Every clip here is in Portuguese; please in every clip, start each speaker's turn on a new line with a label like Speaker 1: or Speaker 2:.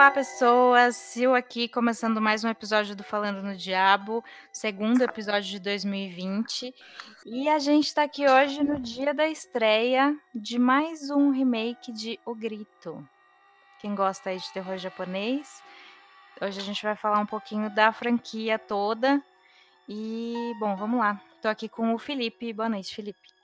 Speaker 1: Olá, pessoas! Sil aqui, começando mais um episódio do Falando no Diabo, segundo episódio de 2020. E a gente está aqui hoje no dia da estreia de mais um remake de O Grito. Quem gosta aí de terror japonês, hoje a gente vai falar um pouquinho da franquia toda. E, bom, vamos lá. Estou aqui com o Felipe. Boa noite, Felipe.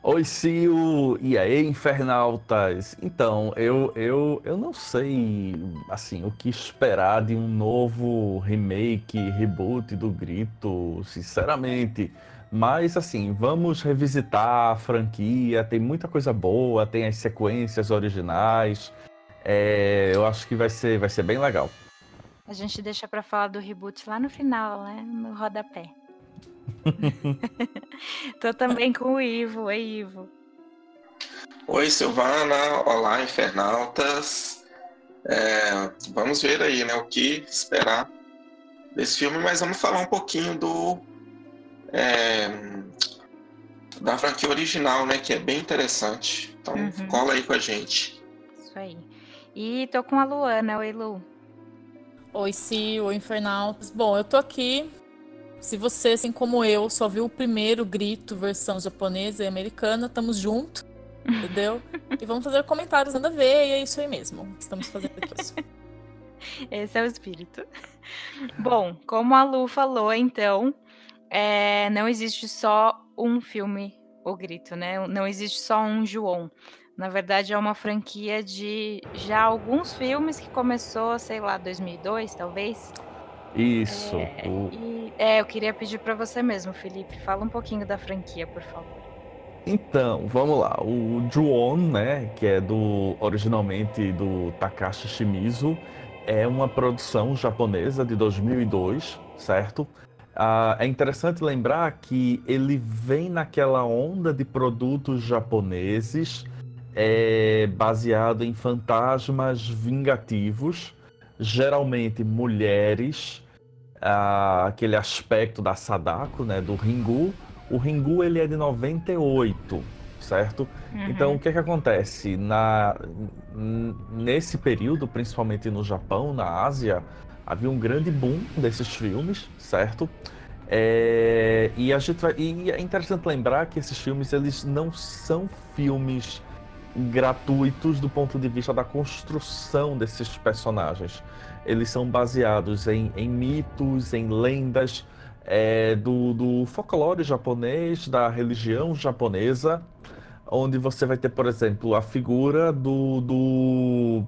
Speaker 2: Oi, Sil! E aí, infernautas? Então, eu, eu, eu não sei, assim, o que esperar de um novo remake, reboot do Grito, sinceramente. Mas, assim, vamos revisitar a franquia, tem muita coisa boa, tem as sequências originais. É, eu acho que vai ser, vai ser bem legal.
Speaker 1: A gente deixa para falar do reboot lá no final, né? No rodapé. Tô também com o Ivo. Oi, Ivo.
Speaker 3: Oi, Silvana. Olá, infernautas. É, vamos ver aí, né, o que esperar desse filme, mas vamos falar um pouquinho do é, da franquia original, né, que é bem interessante. Então, uhum. cola aí com a gente.
Speaker 1: Isso aí. E tô com a Luana. Oi, Lu.
Speaker 4: Oi, Sil. Oi, infernautas. Bom, eu tô aqui se você, assim como eu, só viu o primeiro grito, versão japonesa e americana, estamos junto, entendeu? e vamos fazer comentários nada a ver, e é isso aí mesmo. Estamos fazendo aqui.
Speaker 1: Esse é o espírito. Bom, como a Lu falou, então, é, não existe só um filme, O Grito, né? Não existe só um João. Na verdade, é uma franquia de já alguns filmes que começou, sei lá, 2002, talvez.
Speaker 2: Isso.
Speaker 1: É, o... e, é eu queria pedir para você mesmo, Felipe. Fala um pouquinho da franquia, por favor.
Speaker 2: Então, vamos lá. O Ju-On, né, que é do originalmente do Takashi Shimizu, é uma produção japonesa de 2002, certo? Ah, é interessante lembrar que ele vem naquela onda de produtos japoneses é, baseado em fantasmas vingativos geralmente mulheres, ah, aquele aspecto da Sadako, né, do Ringu. O Ringu ele é de 98, certo? Uhum. Então o que é que acontece na nesse período, principalmente no Japão, na Ásia, havia um grande boom desses filmes, certo? É, e a gente vai, e é interessante lembrar que esses filmes eles não são filmes gratuitos do ponto de vista da construção desses personagens. Eles são baseados em, em mitos, em lendas é, do, do folclore japonês, da religião japonesa, onde você vai ter, por exemplo, a figura do, do,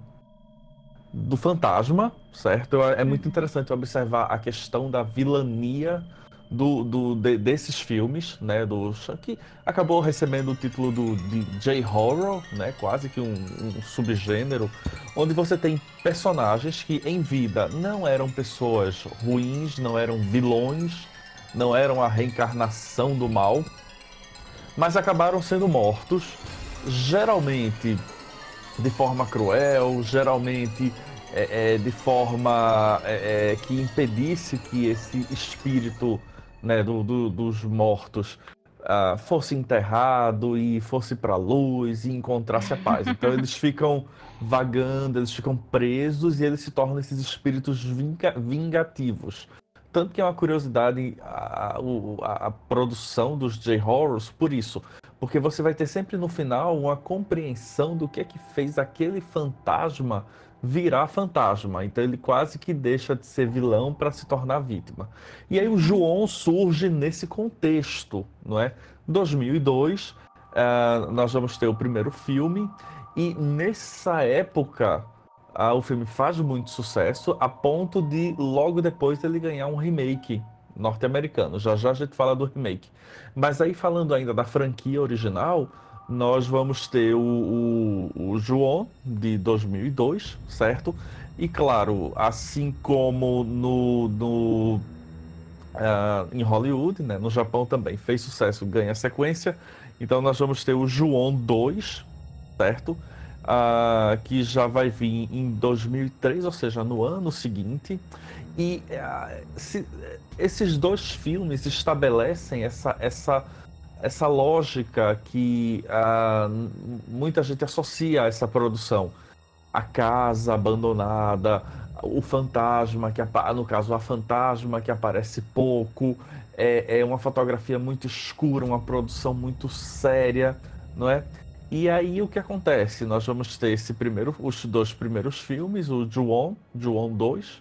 Speaker 2: do fantasma, certo? É muito interessante observar a questão da vilania do, do de, desses filmes, né, do que acabou recebendo o título do, de J-horror, né, quase que um, um, subgênero, onde você tem personagens que em vida não eram pessoas ruins, não eram vilões, não eram a reencarnação do mal, mas acabaram sendo mortos, geralmente de forma cruel, geralmente é, é, de forma é, é que impedisse que esse espírito né, do, do, dos mortos uh, fosse enterrado e fosse para a luz e encontrasse a paz. Então eles ficam vagando, eles ficam presos e eles se tornam esses espíritos vinga, vingativos. Tanto que é uma curiosidade a, a, a produção dos J-Horrors por isso. Porque você vai ter sempre no final uma compreensão do que é que fez aquele fantasma virar fantasma. Então ele quase que deixa de ser vilão para se tornar vítima. E aí o João surge nesse contexto, não é? 2002, uh, eh, nós vamos ter o primeiro filme e nessa época uh, o filme faz muito sucesso a ponto de logo depois ele ganhar um remake norte-americano. Já já a gente fala do remake. Mas aí falando ainda da franquia original, nós vamos ter o, o, o João de 2002, certo? E claro, assim como no, no uh, em Hollywood, né, no Japão também fez sucesso, ganha sequência. Então nós vamos ter o João 2, certo? Uh, que já vai vir em 2003, ou seja, no ano seguinte. E uh, se, esses dois filmes estabelecem essa, essa essa lógica que uh, muita gente associa a essa produção. a casa abandonada, o fantasma que no caso a fantasma que aparece pouco, é, é uma fotografia muito escura, uma produção muito séria, não é? E aí o que acontece? Nós vamos ter esse primeiro, os dois primeiros filmes, o Ju-On, Ju-On 2. Uh,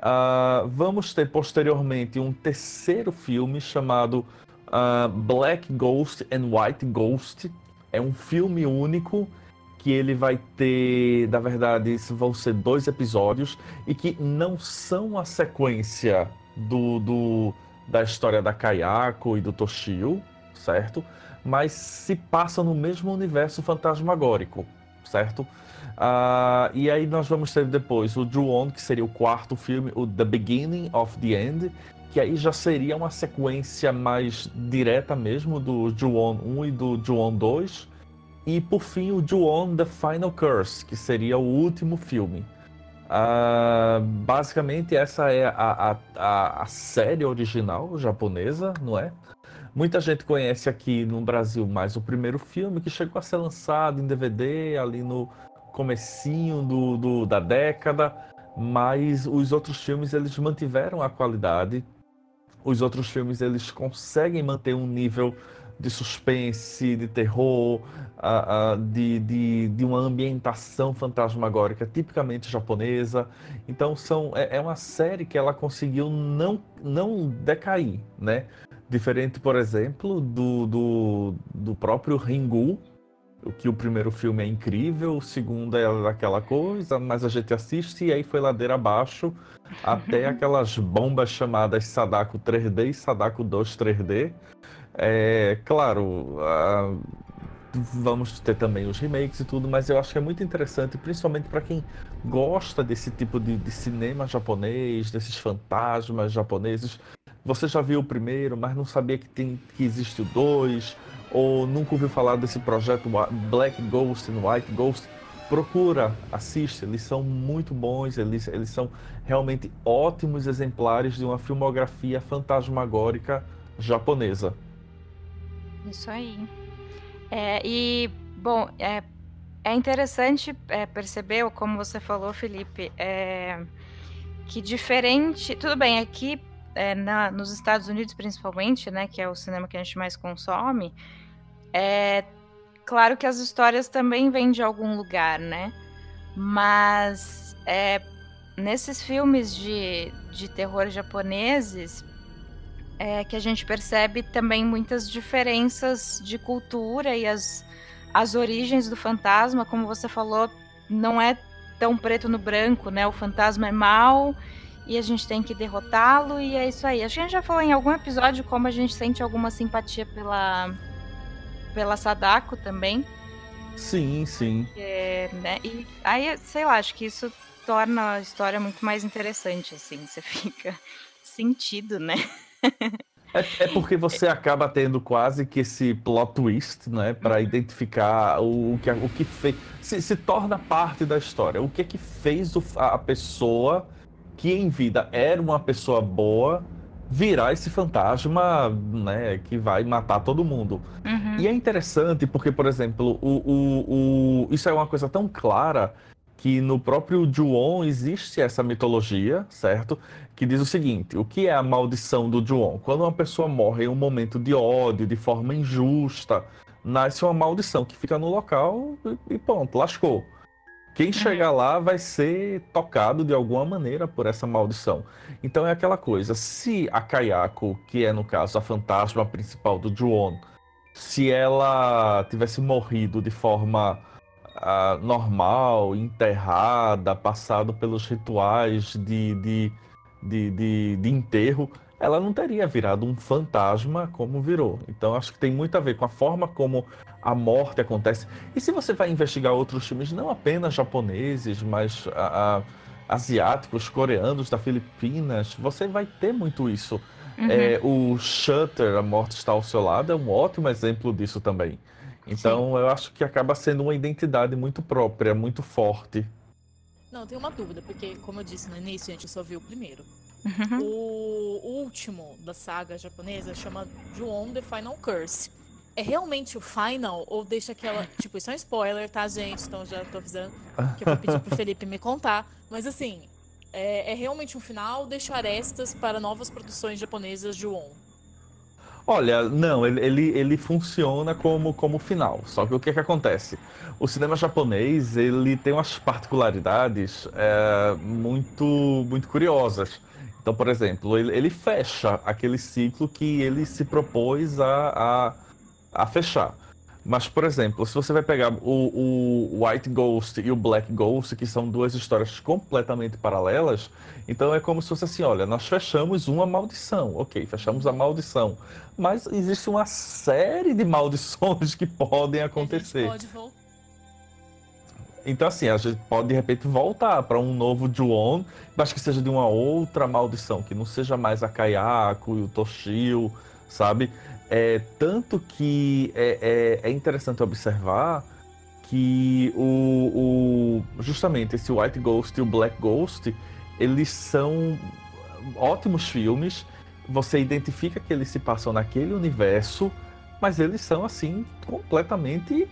Speaker 2: ah, vamos ter posteriormente um terceiro filme chamado uh, Black Ghost and White Ghost. É um filme único que ele vai ter, na verdade, vão ser dois episódios e que não são a sequência do, do da história da Kayako e do Toshio, certo? Mas se passa no mesmo universo fantasmagórico, certo? Uh, e aí nós vamos ter depois o Ju-On, que seria o quarto filme, o The Beginning of the End, que aí já seria uma sequência mais direta mesmo do Ju-On 1 e do Ju-On 2. E por fim, o Ju-On The Final Curse, que seria o último filme. Uh, basicamente, essa é a, a, a, série original japonesa, não é? Muita gente conhece aqui no Brasil mais o primeiro filme, que chegou a ser lançado em DVD ali no comecinho do, do da década, mas os outros filmes eles mantiveram a qualidade. Os outros filmes eles conseguem manter um nível de suspense, de terror, uh, uh, de, de, de, uma ambientação fantasmagórica tipicamente japonesa. Então são, é, é, uma série que ela conseguiu não, não decair, né? Diferente, por exemplo, do, do, do próprio Ringu, o que o primeiro filme é incrível, o segundo é aquela coisa, mas a gente assiste e aí foi ladeira abaixo até aquelas bombas chamadas Sadako 3D e Sadako 2 3D, é, claro, uh, vamos ter também os remakes e tudo, mas eu acho que é muito interessante, principalmente para quem gosta desse tipo de, de, cinema japonês, desses fantasmas japoneses. Você já viu o primeiro, mas não sabia que, tem, que existe o dois, ou nunca ouviu falar desse projeto Black Ghost e White Ghost. Procura, assiste, eles são muito bons, eles, eles são realmente ótimos exemplares de uma filmografia fantasmagórica japonesa.
Speaker 1: Isso aí. É, e, bom, é, é interessante é, perceber, como você falou, Felipe, é, que diferente. Tudo bem, aqui é, na, nos Estados Unidos, principalmente, né, que é o cinema que a gente mais consome, é claro que as histórias também vêm de algum lugar, né? Mas é, nesses filmes de, de terror japoneses, é que a gente percebe também muitas diferenças de cultura e as, as origens do fantasma, como você falou, não é tão preto no branco, né? O fantasma é mal e a gente tem que derrotá-lo e é isso aí. A gente já falou em algum episódio como a gente sente alguma simpatia pela pela Sadako também.
Speaker 2: Sim, sim.
Speaker 1: É, né? E aí, sei lá, acho que isso torna a história muito mais interessante, assim. Você fica sentido, né?
Speaker 2: É, é, porque você acaba tendo quase que esse plot twist, né, para uhum. identificar o, o, que o que fez, se, se, torna parte da história. O que é que fez o, a pessoa que em vida era uma pessoa boa virar esse fantasma, né, que vai matar todo mundo. Uhum. E é interessante porque, por exemplo, o, o, o, isso é uma coisa tão clara que no próprio Ju-On existe essa mitologia, certo? Que diz o seguinte: o que é a maldição do Ju-On? Quando uma pessoa morre em um momento de ódio, de forma injusta, nasce uma maldição que fica no local e pronto, lascou. Quem uhum. chegar lá vai ser tocado de alguma maneira por essa maldição. Então é aquela coisa: se a Kayako, que é no caso a fantasma principal do Ju-On, se ela tivesse morrido de forma uh, normal, enterrada, passado pelos rituais de, de, de, de, de enterro, ela não teria virado um fantasma como virou. Então acho que tem muito a ver com a forma como a morte acontece. E se você vai investigar outros filmes, não apenas japoneses, mas a, a, asiáticos, coreanos, da Filipinas, você vai ter muito isso. Uhum. É, o Shutter, A Morte Está ao Seu Lado, é um ótimo exemplo disso também. Então Sim. eu acho que acaba sendo uma identidade muito própria, muito forte.
Speaker 4: Não, tenho uma dúvida, porque como eu disse no início, a gente só viu o primeiro. Uhum. O, último da saga japonesa chama Ju-On The Final Curse. é realmente o final ou deixa aquela. Tipo, isso é um spoiler, tá, gente? Então já tô avisando que eu vou pedir pro Felipe me contar. Mas assim, é, é realmente um final ou deixa arestas para novas produções japonesas de Won?
Speaker 2: Olha, não, ele, ele, ele, funciona como, como final. Só que o que, é que acontece? O cinema japonês ele tem umas particularidades é, muito, muito curiosas. Então, por exemplo, ele, ele, fecha aquele ciclo que ele se propôs a, a, a fechar. Mas, por exemplo, se você vai pegar o, o, White Ghost e o Black Ghost, que são duas histórias completamente paralelas, então é como se fosse assim: olha, nós fechamos uma maldição, ok, fechamos a maldição, mas existe uma série de maldições que podem acontecer.
Speaker 4: pode voltar.
Speaker 2: Então, assim, a gente pode de repente voltar para um novo Juon, mas que seja de uma outra maldição, que não seja mais a Kayako e o Toshio, sabe? É, tanto que é, é, é interessante observar que o, o, justamente esse White Ghost e o Black Ghost, eles são ótimos filmes. Você identifica que eles se passam naquele universo, mas eles são assim completamente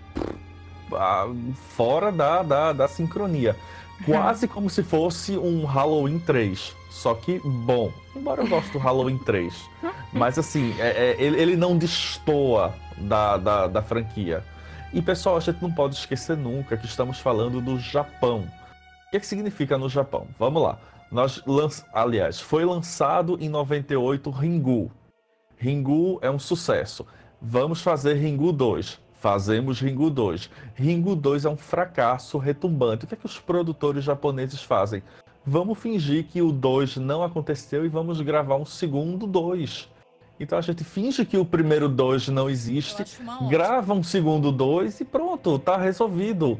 Speaker 2: fora da, da, da sincronia. Quase como se fosse um Halloween 3. Só que, bom, embora eu goste do Halloween 3, mas assim, é, é, ele, ele, não destoa da, da, da franquia. E pessoal, a gente não pode esquecer nunca que estamos falando do Japão. O que, é que significa no Japão? Vamos lá. Nós lanç... Aliás, foi lançado em 98 Ringu. Ringu é um sucesso. Vamos fazer Ringu 2. Fazemos Ringu 2. Ringu 2 é um fracasso retumbante. O que é que os produtores japoneses fazem? vamos fingir que o 2 não aconteceu e vamos gravar um segundo 2. Então a gente finge que o primeiro 2 não existe, grava um segundo 2 e pronto, tá resolvido.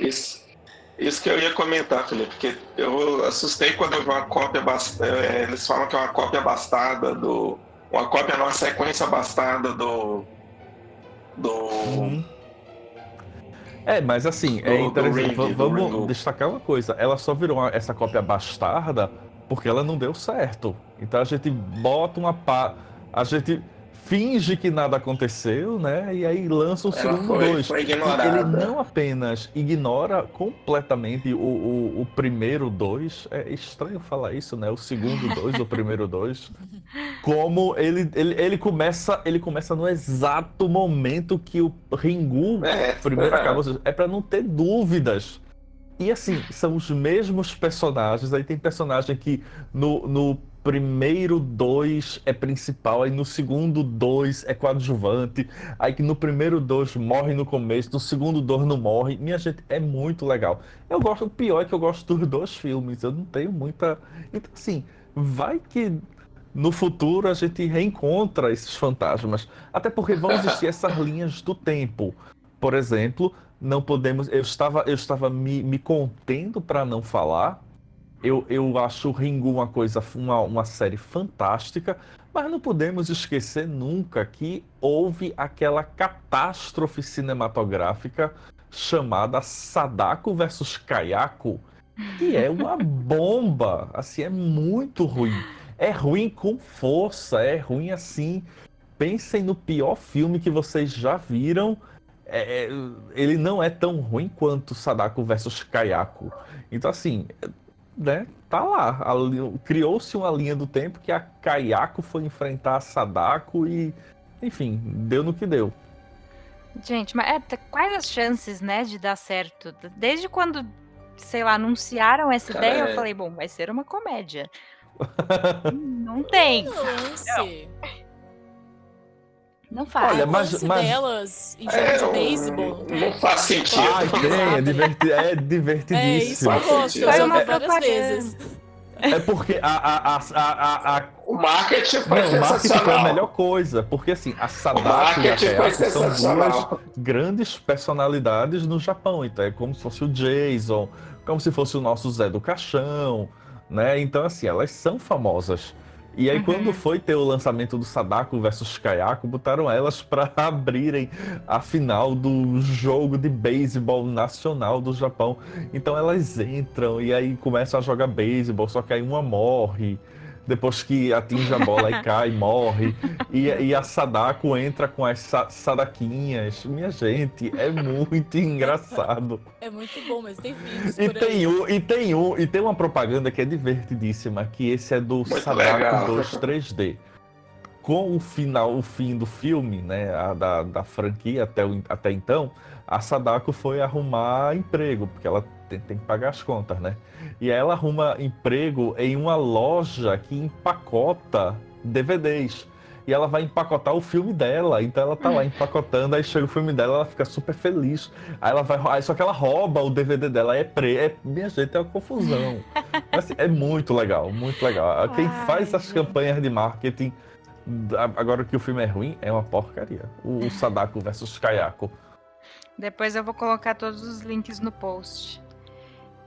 Speaker 3: Isso, isso que eu ia comentar, Felipe, porque eu assustei quando eu vi uma cópia. É, eles falam que é uma cópia bastarda do. Uma cópia numa sequência bastarda do. Do. Uhum
Speaker 2: é, mas assim, é interessante. Ring, vamos destacar uma coisa. Ela só virou essa cópia bastarda porque ela não deu certo. Então a gente bota uma pá. A gente finge que nada aconteceu, né? E aí lança o Ela segundo foi, dois.
Speaker 3: Foi
Speaker 2: ele não apenas ignora completamente o, o, o, primeiro dois, é estranho falar isso, né? O segundo dois, o primeiro dois. Como ele, ele, ele começa ele começa no exato momento que o Ringu é, primeiro é. acaba. É para não ter dúvidas. E assim, são os mesmos personagens. Aí tem personagem que no, no primeiro dois é principal, aí no segundo dois é coadjuvante, aí que no primeiro dois morre no começo, no segundo dois não morre. Minha gente, é muito legal. Eu gosto, o pior é que eu gosto dos dois filmes, eu não tenho muita. Então, assim, vai que no futuro a gente reencontra esses fantasmas. Até porque vão existir essas linhas do tempo. Por exemplo, não podemos. Eu estava, eu estava me, me contendo para não falar eu, eu acho o Ringu uma coisa, uma, uma série fantástica, mas não podemos esquecer nunca que houve aquela catástrofe cinematográfica chamada Sadako versus Kayako, que é uma bomba, assim, é muito ruim. É ruim com força, é ruim assim. Pensem no pior filme que vocês já viram. É, é ele não é tão ruim quanto Sadako versus Kayako. Então, assim, né, tá lá. Criou-se uma linha do tempo que a Kayako foi enfrentar a Sadako e, enfim, deu no que deu.
Speaker 1: Gente, mas é, quais as chances, né, de dar certo? Desde quando, sei lá, anunciaram essa Cara, ideia, é... eu falei, bom, vai ser uma comédia. não tem. Não, não. Não faz.
Speaker 4: Olha, mas, mas... delas em jogo é, de beisebol.
Speaker 3: Não, faz sentido.
Speaker 2: Ai, tem, é, diverti é divertidíssimo. É, isso
Speaker 4: eu gosto, eu já várias vezes.
Speaker 2: É porque a, a, a, a, a...
Speaker 3: o marketing foi
Speaker 2: Não, o marketing foi a melhor coisa, porque assim, a Sadako e a Kayako são duas grandes personalidades no Japão, então é como se fosse o Jason, como se fosse o nosso Zé do Caixão, né? Então assim, elas são famosas. E aí, uhum. quando foi ter o lançamento do Sadako versus Kayako, botaram elas para abrirem a final do jogo de beisebol nacional do Japão. Então elas entram e aí começam a jogar beisebol, só que aí uma morre, depois que atinge a bola e cai, morre. E, e a Sadako entra com as sa sadaquinhas. Minha gente, é muito engraçado.
Speaker 4: É muito bom, mas tem vídeos
Speaker 2: e
Speaker 4: por
Speaker 2: tem
Speaker 4: aí.
Speaker 2: um E tem um, e tem uma propaganda que é divertidíssima, que esse é do
Speaker 3: Muito
Speaker 2: Sadako
Speaker 3: legal.
Speaker 2: 2 3D. Com o final, o fim do filme, né, a da, da franquia até, o- até então, a Sadako foi arrumar emprego, porque ela tem, tem que pagar as contas, né? E aí ela arruma emprego em uma loja que empacota DVDs. E ela vai empacotar o filme dela. Então ela tá lá empacotando, aí chega o filme dela, ela fica super feliz. Aí ela vai. Aí só que ela rouba o DVD dela, é pre. É, minha gente, é uma confusão. Mas, assim, é muito legal, muito legal. Quem
Speaker 1: Ai,
Speaker 2: faz as campanhas de marketing. Agora que o filme é ruim, é uma porcaria. O, o Sadako versus Kayako.
Speaker 1: Depois eu vou colocar todos os links no post.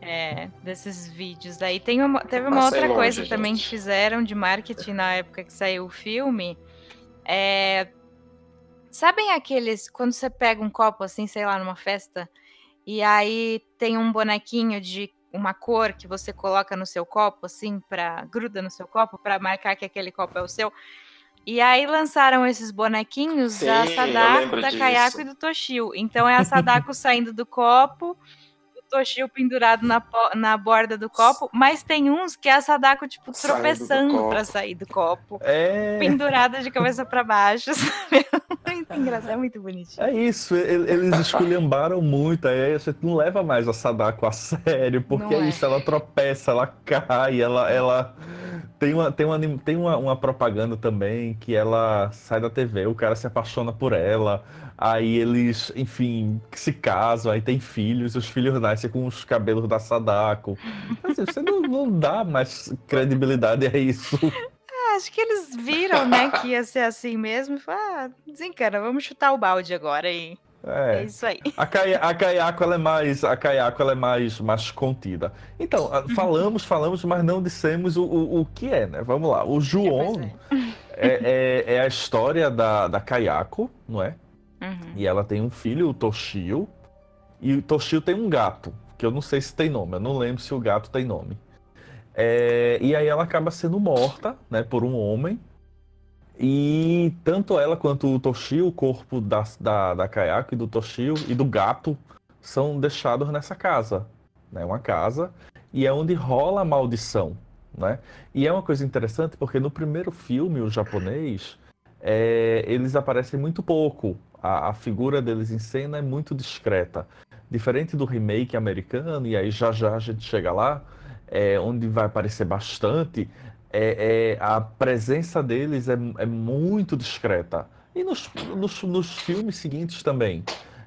Speaker 1: É, desses vídeos aí. Tem uma, teve uma
Speaker 3: Passei
Speaker 1: outra
Speaker 3: longe,
Speaker 1: coisa
Speaker 3: gente.
Speaker 1: também que fizeram de marketing na época que saiu o filme. É, sabem aqueles. Quando você pega um copo assim, sei lá, numa festa, e aí tem um bonequinho de uma cor que você coloca no seu copo, assim, pra, gruda no seu copo, pra marcar que aquele copo é o seu. E aí lançaram esses bonequinhos
Speaker 3: Sim,
Speaker 1: da Sadako, da
Speaker 3: disso.
Speaker 1: Kayako e do Toshio. Então é a Sadako saindo do copo, Toshio pendurado na, na borda do copo, mas tem uns que é a Sadako, tipo, tropeçando pra sair do copo.
Speaker 2: É.
Speaker 1: Pendurada de cabeça pra baixo. sabe? muito engraçado, é muito bonitinho.
Speaker 2: É isso, eles esculhambaram muito, aí gente não leva mais a Sadako a sério, porque é
Speaker 1: é.
Speaker 2: isso, ela tropeça, ela cai, ela, ela tem, uma, tem, uma, tem uma, uma propaganda também que ela sai da TV, o cara se apaixona por ela, aí eles, enfim, se casam, aí tem filhos, os filhos nascem com os cabelos da Sadako. Assim, você não, não dá mais credibilidade a isso.
Speaker 1: Ah, Acho que eles viram, né, que ia ser assim mesmo e falaram, ah, desencana, vamos chutar o balde agora e é
Speaker 2: É.
Speaker 1: isso aí.
Speaker 2: A, Kai, a Kayako ela é mais a Kayako ela é mais, mais contida. Então, a- falamos, falamos, mas não dissemos o, o, o que é, né? Vamos lá. O
Speaker 1: Pois
Speaker 2: Joon é, é, é a história da, da Kayako, não é?
Speaker 1: Uhum.
Speaker 2: E ela tem um filho, o Toshio. E o Toshio tem um gato, que eu não sei se tem nome, eu não lembro se o gato tem nome. É, e aí ela acaba sendo morta, né, por um homem. E tanto ela quanto o Toshio, o corpo da, da, da Kayako e do Toshio e do gato são deixados nessa casa. Né, uma casa, e é onde rola a maldição. Né? E é uma coisa interessante porque no primeiro filme, o japonês, é, eles aparecem muito pouco. A, a figura deles em cena é muito discreta. Diferente do remake americano, e aí já já a gente chega lá, é, onde vai aparecer bastante, é, é, a presença deles é, é muito discreta. E nos, nos, nos filmes seguintes também.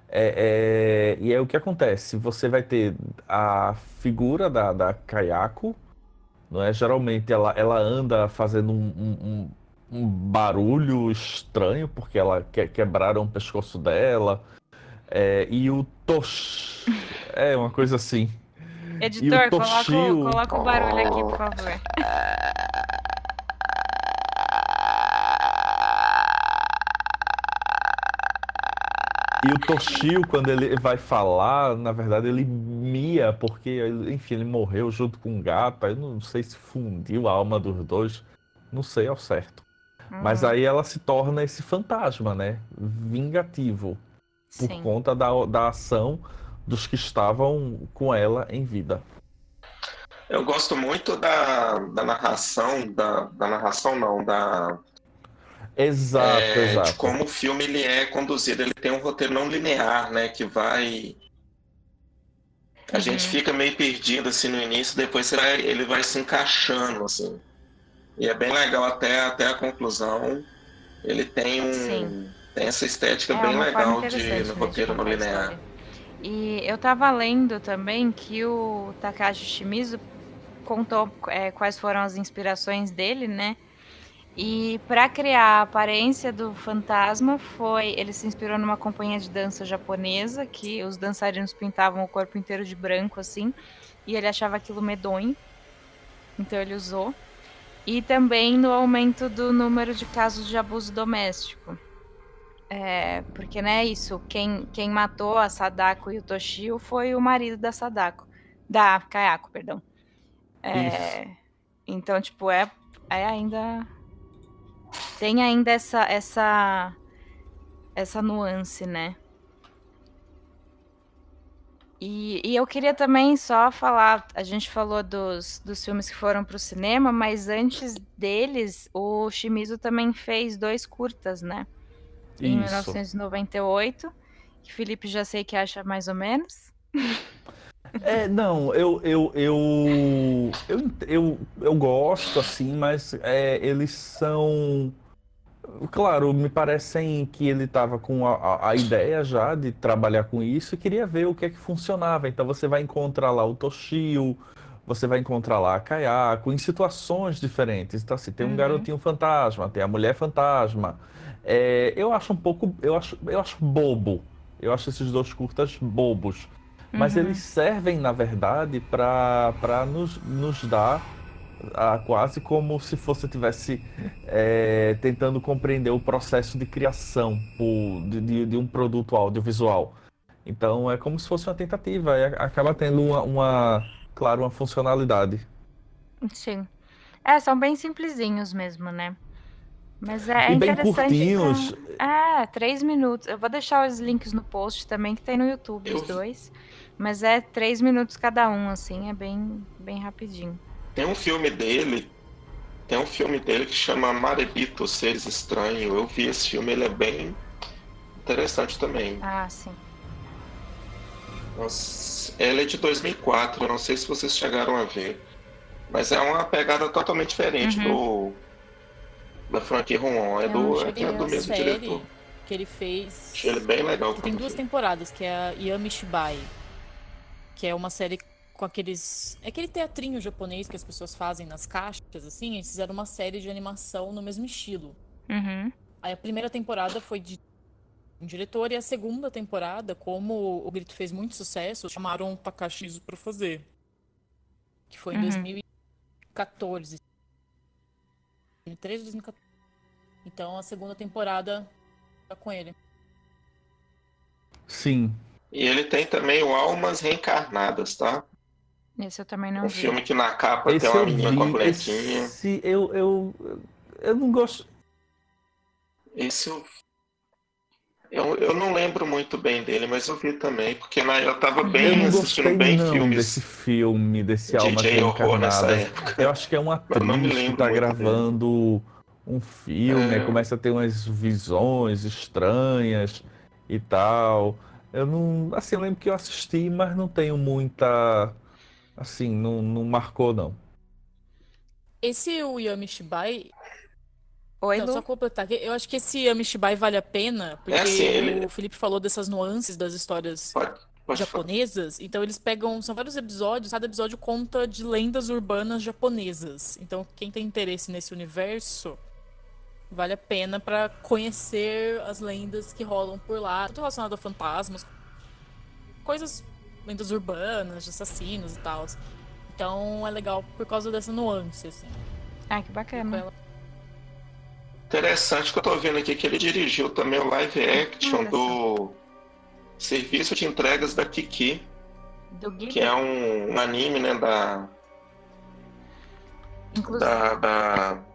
Speaker 2: É, é, e é o que acontece. Você vai ter a figura da, da Kayako, não é? Geralmente ela, ela anda fazendo um, um- um- barulho estranho, porque ela que, quebraram o pescoço dela. É, e o Tosh. É uma coisa assim.
Speaker 1: Editor, coloca, o-
Speaker 2: Toshio?
Speaker 1: coloca o barulho aqui, por favor.
Speaker 2: E o Toshio, quando ele vai falar, na verdade ele mia, porque, enfim, ele morreu junto com um gato. Eu não sei se fundiu a alma dos dois. Não sei ao certo. Mas
Speaker 1: Uhum,
Speaker 2: aí ela se torna esse fantasma, né? Vingativo. Por
Speaker 1: Sim.
Speaker 2: conta da, da ação dos que estavam com ela em vida.
Speaker 3: Eu gosto muito da, da narração, da, da narração não, da,
Speaker 2: Exato,
Speaker 3: é, de
Speaker 2: exato.
Speaker 3: como o filme ele é conduzido. Ele tem um roteiro não linear, né? Que vai. A gente
Speaker 1: Uhum.
Speaker 3: fica meio perdido assim no início, depois vai- ele vai se encaixando assim. E é bem legal até, até a conclusão. Ele tem um
Speaker 1: Sim.
Speaker 3: tem essa estética
Speaker 1: É
Speaker 3: bem legal de no roteiro
Speaker 1: a
Speaker 3: linear.
Speaker 1: E eu tava lendo também que o Takashi Shimizu contou é, quais foram as inspirações dele, né? E para criar a aparência do fantasma foi, ele se inspirou numa companhia de dança japonesa que os dançarinos pintavam o corpo inteiro de branco assim, e ele achava aquilo medonho. Então ele usou. E também no aumento do número de casos de abuso doméstico. É, porque, né, isso, quem, quem matou a Sadako e o Toshio foi o marido da Sadako. Da Kayako, perdão. É, então, tipo, é, é ainda tem ainda essa essa essa nuance, né? E, e, eu queria também só falar, a gente falou dos, dos filmes que foram para o cinema, mas antes deles, o Shimizu também fez dois curtas, né? Isso. Em 1998, que Felipe já sei que acha mais ou menos.
Speaker 2: É, não, eu eu, eu, eu, eu, eu gosto, assim, mas é, eles são Claro, me parecem que ele estava com a, a, ideia já de trabalhar com isso e queria ver o que é que funcionava. Então você vai encontrar lá o Toshio, você vai encontrar lá a Kayako em situações diferentes. Então, assim, tem um uhum. garotinho fantasma, tem a mulher fantasma. É, eu acho um pouco. Eu acho, eu acho bobo. Eu acho esses dois curtas bobos. Mas uhum. eles servem, na verdade, para nos, nos dar quase como se você tivesse é, tentando compreender o processo de criação de, de, de, um produto audiovisual. Então é como se fosse uma tentativa, e acaba tendo uma, uma, claro, uma funcionalidade.
Speaker 1: Sim. É, são bem simplesinhos mesmo, né? Mas é,
Speaker 2: e
Speaker 1: bem
Speaker 2: curtinhos.
Speaker 1: É, três minutos. Eu vou deixar os links no post também, que tem no YouTube, os dois. Mas é três minutos cada um, assim, é bem, bem rapidinho.
Speaker 3: Tem um filme dele, tem um filme dele que chama Marebito, Seres Estranhos. Eu vi esse filme, ele é bem interessante também.
Speaker 1: Ah, sim.
Speaker 3: Nossa, ele é de 2004, eu não sei se vocês chegaram a ver. Mas é uma pegada totalmente diferente uhum. do da franquia Ron, é, do, é, é do mesmo diretor.
Speaker 4: Que ele fez.
Speaker 3: Ele bem legal.
Speaker 4: Tem duas temporadas, que é a Yami Shibai. Que é uma série com aqueles. É aquele teatrinho japonês que as pessoas fazem nas caixas, assim, eles fizeram uma série de animação no mesmo estilo.
Speaker 1: Uhum.
Speaker 4: Aí a primeira temporada foi de um diretor e a segunda temporada, como o Grito fez muito sucesso, chamaram o Takashi para fazer. Que foi em uhum. 2014. 2013 2014. Então a segunda temporada tá com ele.
Speaker 2: Sim.
Speaker 3: E ele tem também o Almas Reencarnadas, tá?
Speaker 1: Esse eu também não
Speaker 3: um
Speaker 1: vi.
Speaker 3: Um filme que na capa esse tem uma menina com a bonequinha.
Speaker 2: Esse eu, eu, eu não gosto.
Speaker 3: Esse eu... eu... Eu não lembro muito bem dele, mas eu vi também, porque na, eu tava bem eu
Speaker 2: não
Speaker 3: assistindo bem
Speaker 2: não,
Speaker 3: filmes.
Speaker 2: desse filme, desse Alma Reencarnada. Eu acho que é uma atriz que tá gravando dele. um filme, é. começa a ter umas visões estranhas e tal. Eu não. Assim, eu lembro que eu assisti, mas não tenho muita assim, não, não marcou, não.
Speaker 4: Esse o Yamishibai.
Speaker 1: Oi,
Speaker 4: então, só completar eu acho que esse Yamishibai vale a pena, porque é assim, ele... o Felipe falou dessas nuances das histórias pode, pode japonesas. Falar. Então eles pegam. São vários episódios, cada episódio conta de lendas urbanas japonesas. Então, quem tem interesse nesse universo. Vale a pena para conhecer as lendas que rolam por lá, tudo relacionado a fantasmas, coisas lendas urbanas, de assassinos e tal. Então é legal por causa dessa nuance, assim.
Speaker 1: Ah, que bacana.
Speaker 3: Interessante que eu tô vendo aqui que ele dirigiu também o live action do Serviço de Entregas da Kiki. que é um, um, anime, né, da.
Speaker 1: Inclusive.
Speaker 3: Da, da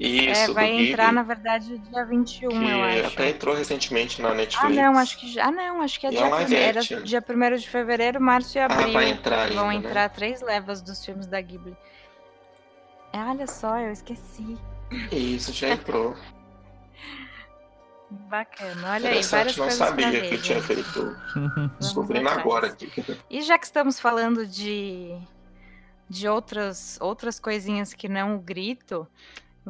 Speaker 3: isso,
Speaker 1: é, vai entrar, na verdade, dia 21, que eu acho.
Speaker 3: Até entrou recentemente na Netflix.
Speaker 1: Ah, não, acho que já. Ah, não, acho que é, dia, é prime... Era dia 1 de fevereiro, março e abril.
Speaker 3: Ah, vai entrar
Speaker 1: Vão
Speaker 3: ainda,
Speaker 1: entrar
Speaker 3: né?
Speaker 1: três levas dos filmes da Ghibli. É, olha só, eu esqueci.
Speaker 3: Isso, já entrou.
Speaker 1: Bacana, olha aí, várias
Speaker 3: não
Speaker 1: coisas
Speaker 3: sabia que tinha feito. Descobrindo agora aqui.
Speaker 1: E já que estamos falando de, de outras, outras coisinhas que não o grito,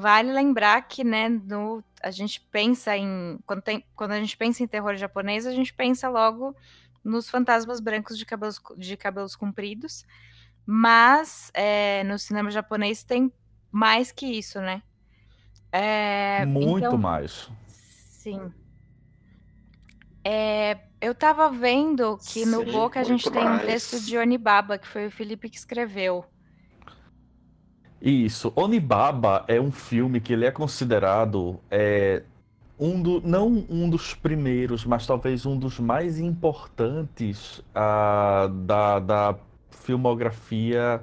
Speaker 1: Vale lembrar que, né, no, a gente pensa em. Quando, tem, quando a gente pensa em terror japonês, a gente pensa logo nos fantasmas brancos de cabelos, de cabelos compridos. Mas é, no cinema japonês tem mais que isso, né? É,
Speaker 2: Muito então, mais.
Speaker 1: Sim. É, eu tava vendo que no Sim, Boca a gente tem mais. um texto de Onibaba, que foi o Felipe que escreveu.
Speaker 2: Isso. Onibaba é um filme que ele é considerado é, um do, não um dos primeiros, mas talvez um dos mais importantes da, da filmografia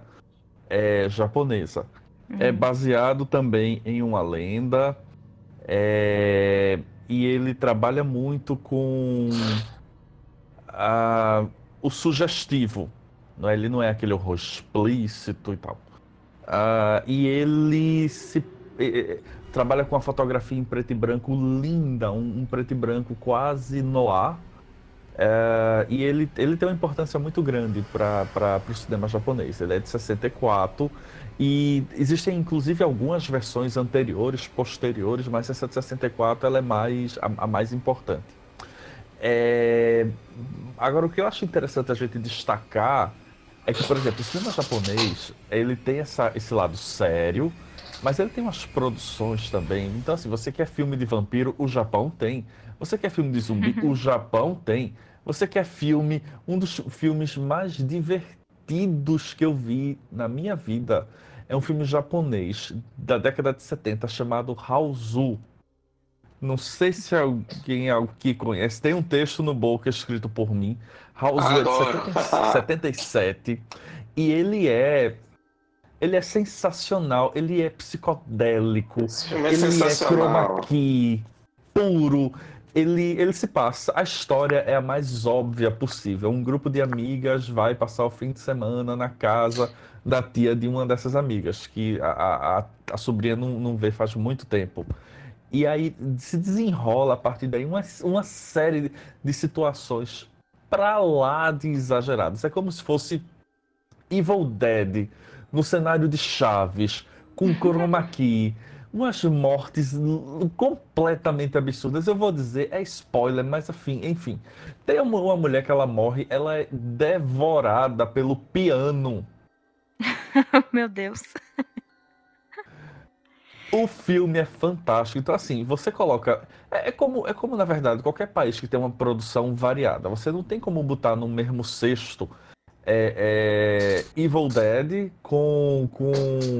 Speaker 2: é, japonesa. uhum. é baseado também em uma lenda. É... E ele trabalha muito com a... o sugestivo. Não é? Ele não é aquele horror explícito e tal. Uh, e ele se trabalha com a fotografia em preto e branco linda, um, um preto e branco quase noir. Uh, e ele, ele tem uma importância muito grande para o cinema japonês. Ele é de 64 e existem inclusive algumas versões anteriores, posteriores, mas essa de 64 ela é mais, a, a mais importante. É... Agora, o que eu acho interessante a gente destacar é que, por exemplo, o cinema japonês, ele tem essa, esse lado sério, mas ele tem umas produções também. Então, assim, você quer filme de vampiro, o Japão tem. Você quer filme de zumbi, o Japão tem. Você quer filme, um dos filmes mais divertidos que eu vi na minha vida é um filme japonês da década de 70 chamado Haozu. Não sei se alguém aqui conhece. Tem um texto no Boca escrito por mim. House é de 77. E ele é. Ele é sensacional. Ele é psicodélico.
Speaker 3: É
Speaker 2: ele é chroma key, puro. Ele, ele se passa. A história é a mais óbvia possível. Um grupo de amigas vai passar o fim de semana na casa da tia de uma dessas amigas, que a, a, a sobrinha não, não vê faz muito tempo. E aí se desenrola a partir daí uma, uma série de, de situações pra lá de exageradas. É como se fosse Evil Dead no cenário de Chaves, com chroma key, umas mortes completamente absurdas. Eu vou dizer, é spoiler, mas enfim, enfim. Tem uma, uma mulher que ela morre, ela é devorada pelo piano.
Speaker 1: Meu Deus.
Speaker 2: O filme é fantástico. Então, assim, você coloca. É, é, como, é como, na verdade, qualquer país que tem uma produção variada. Você não tem como botar no mesmo cesto é, é, Evil Dead com, com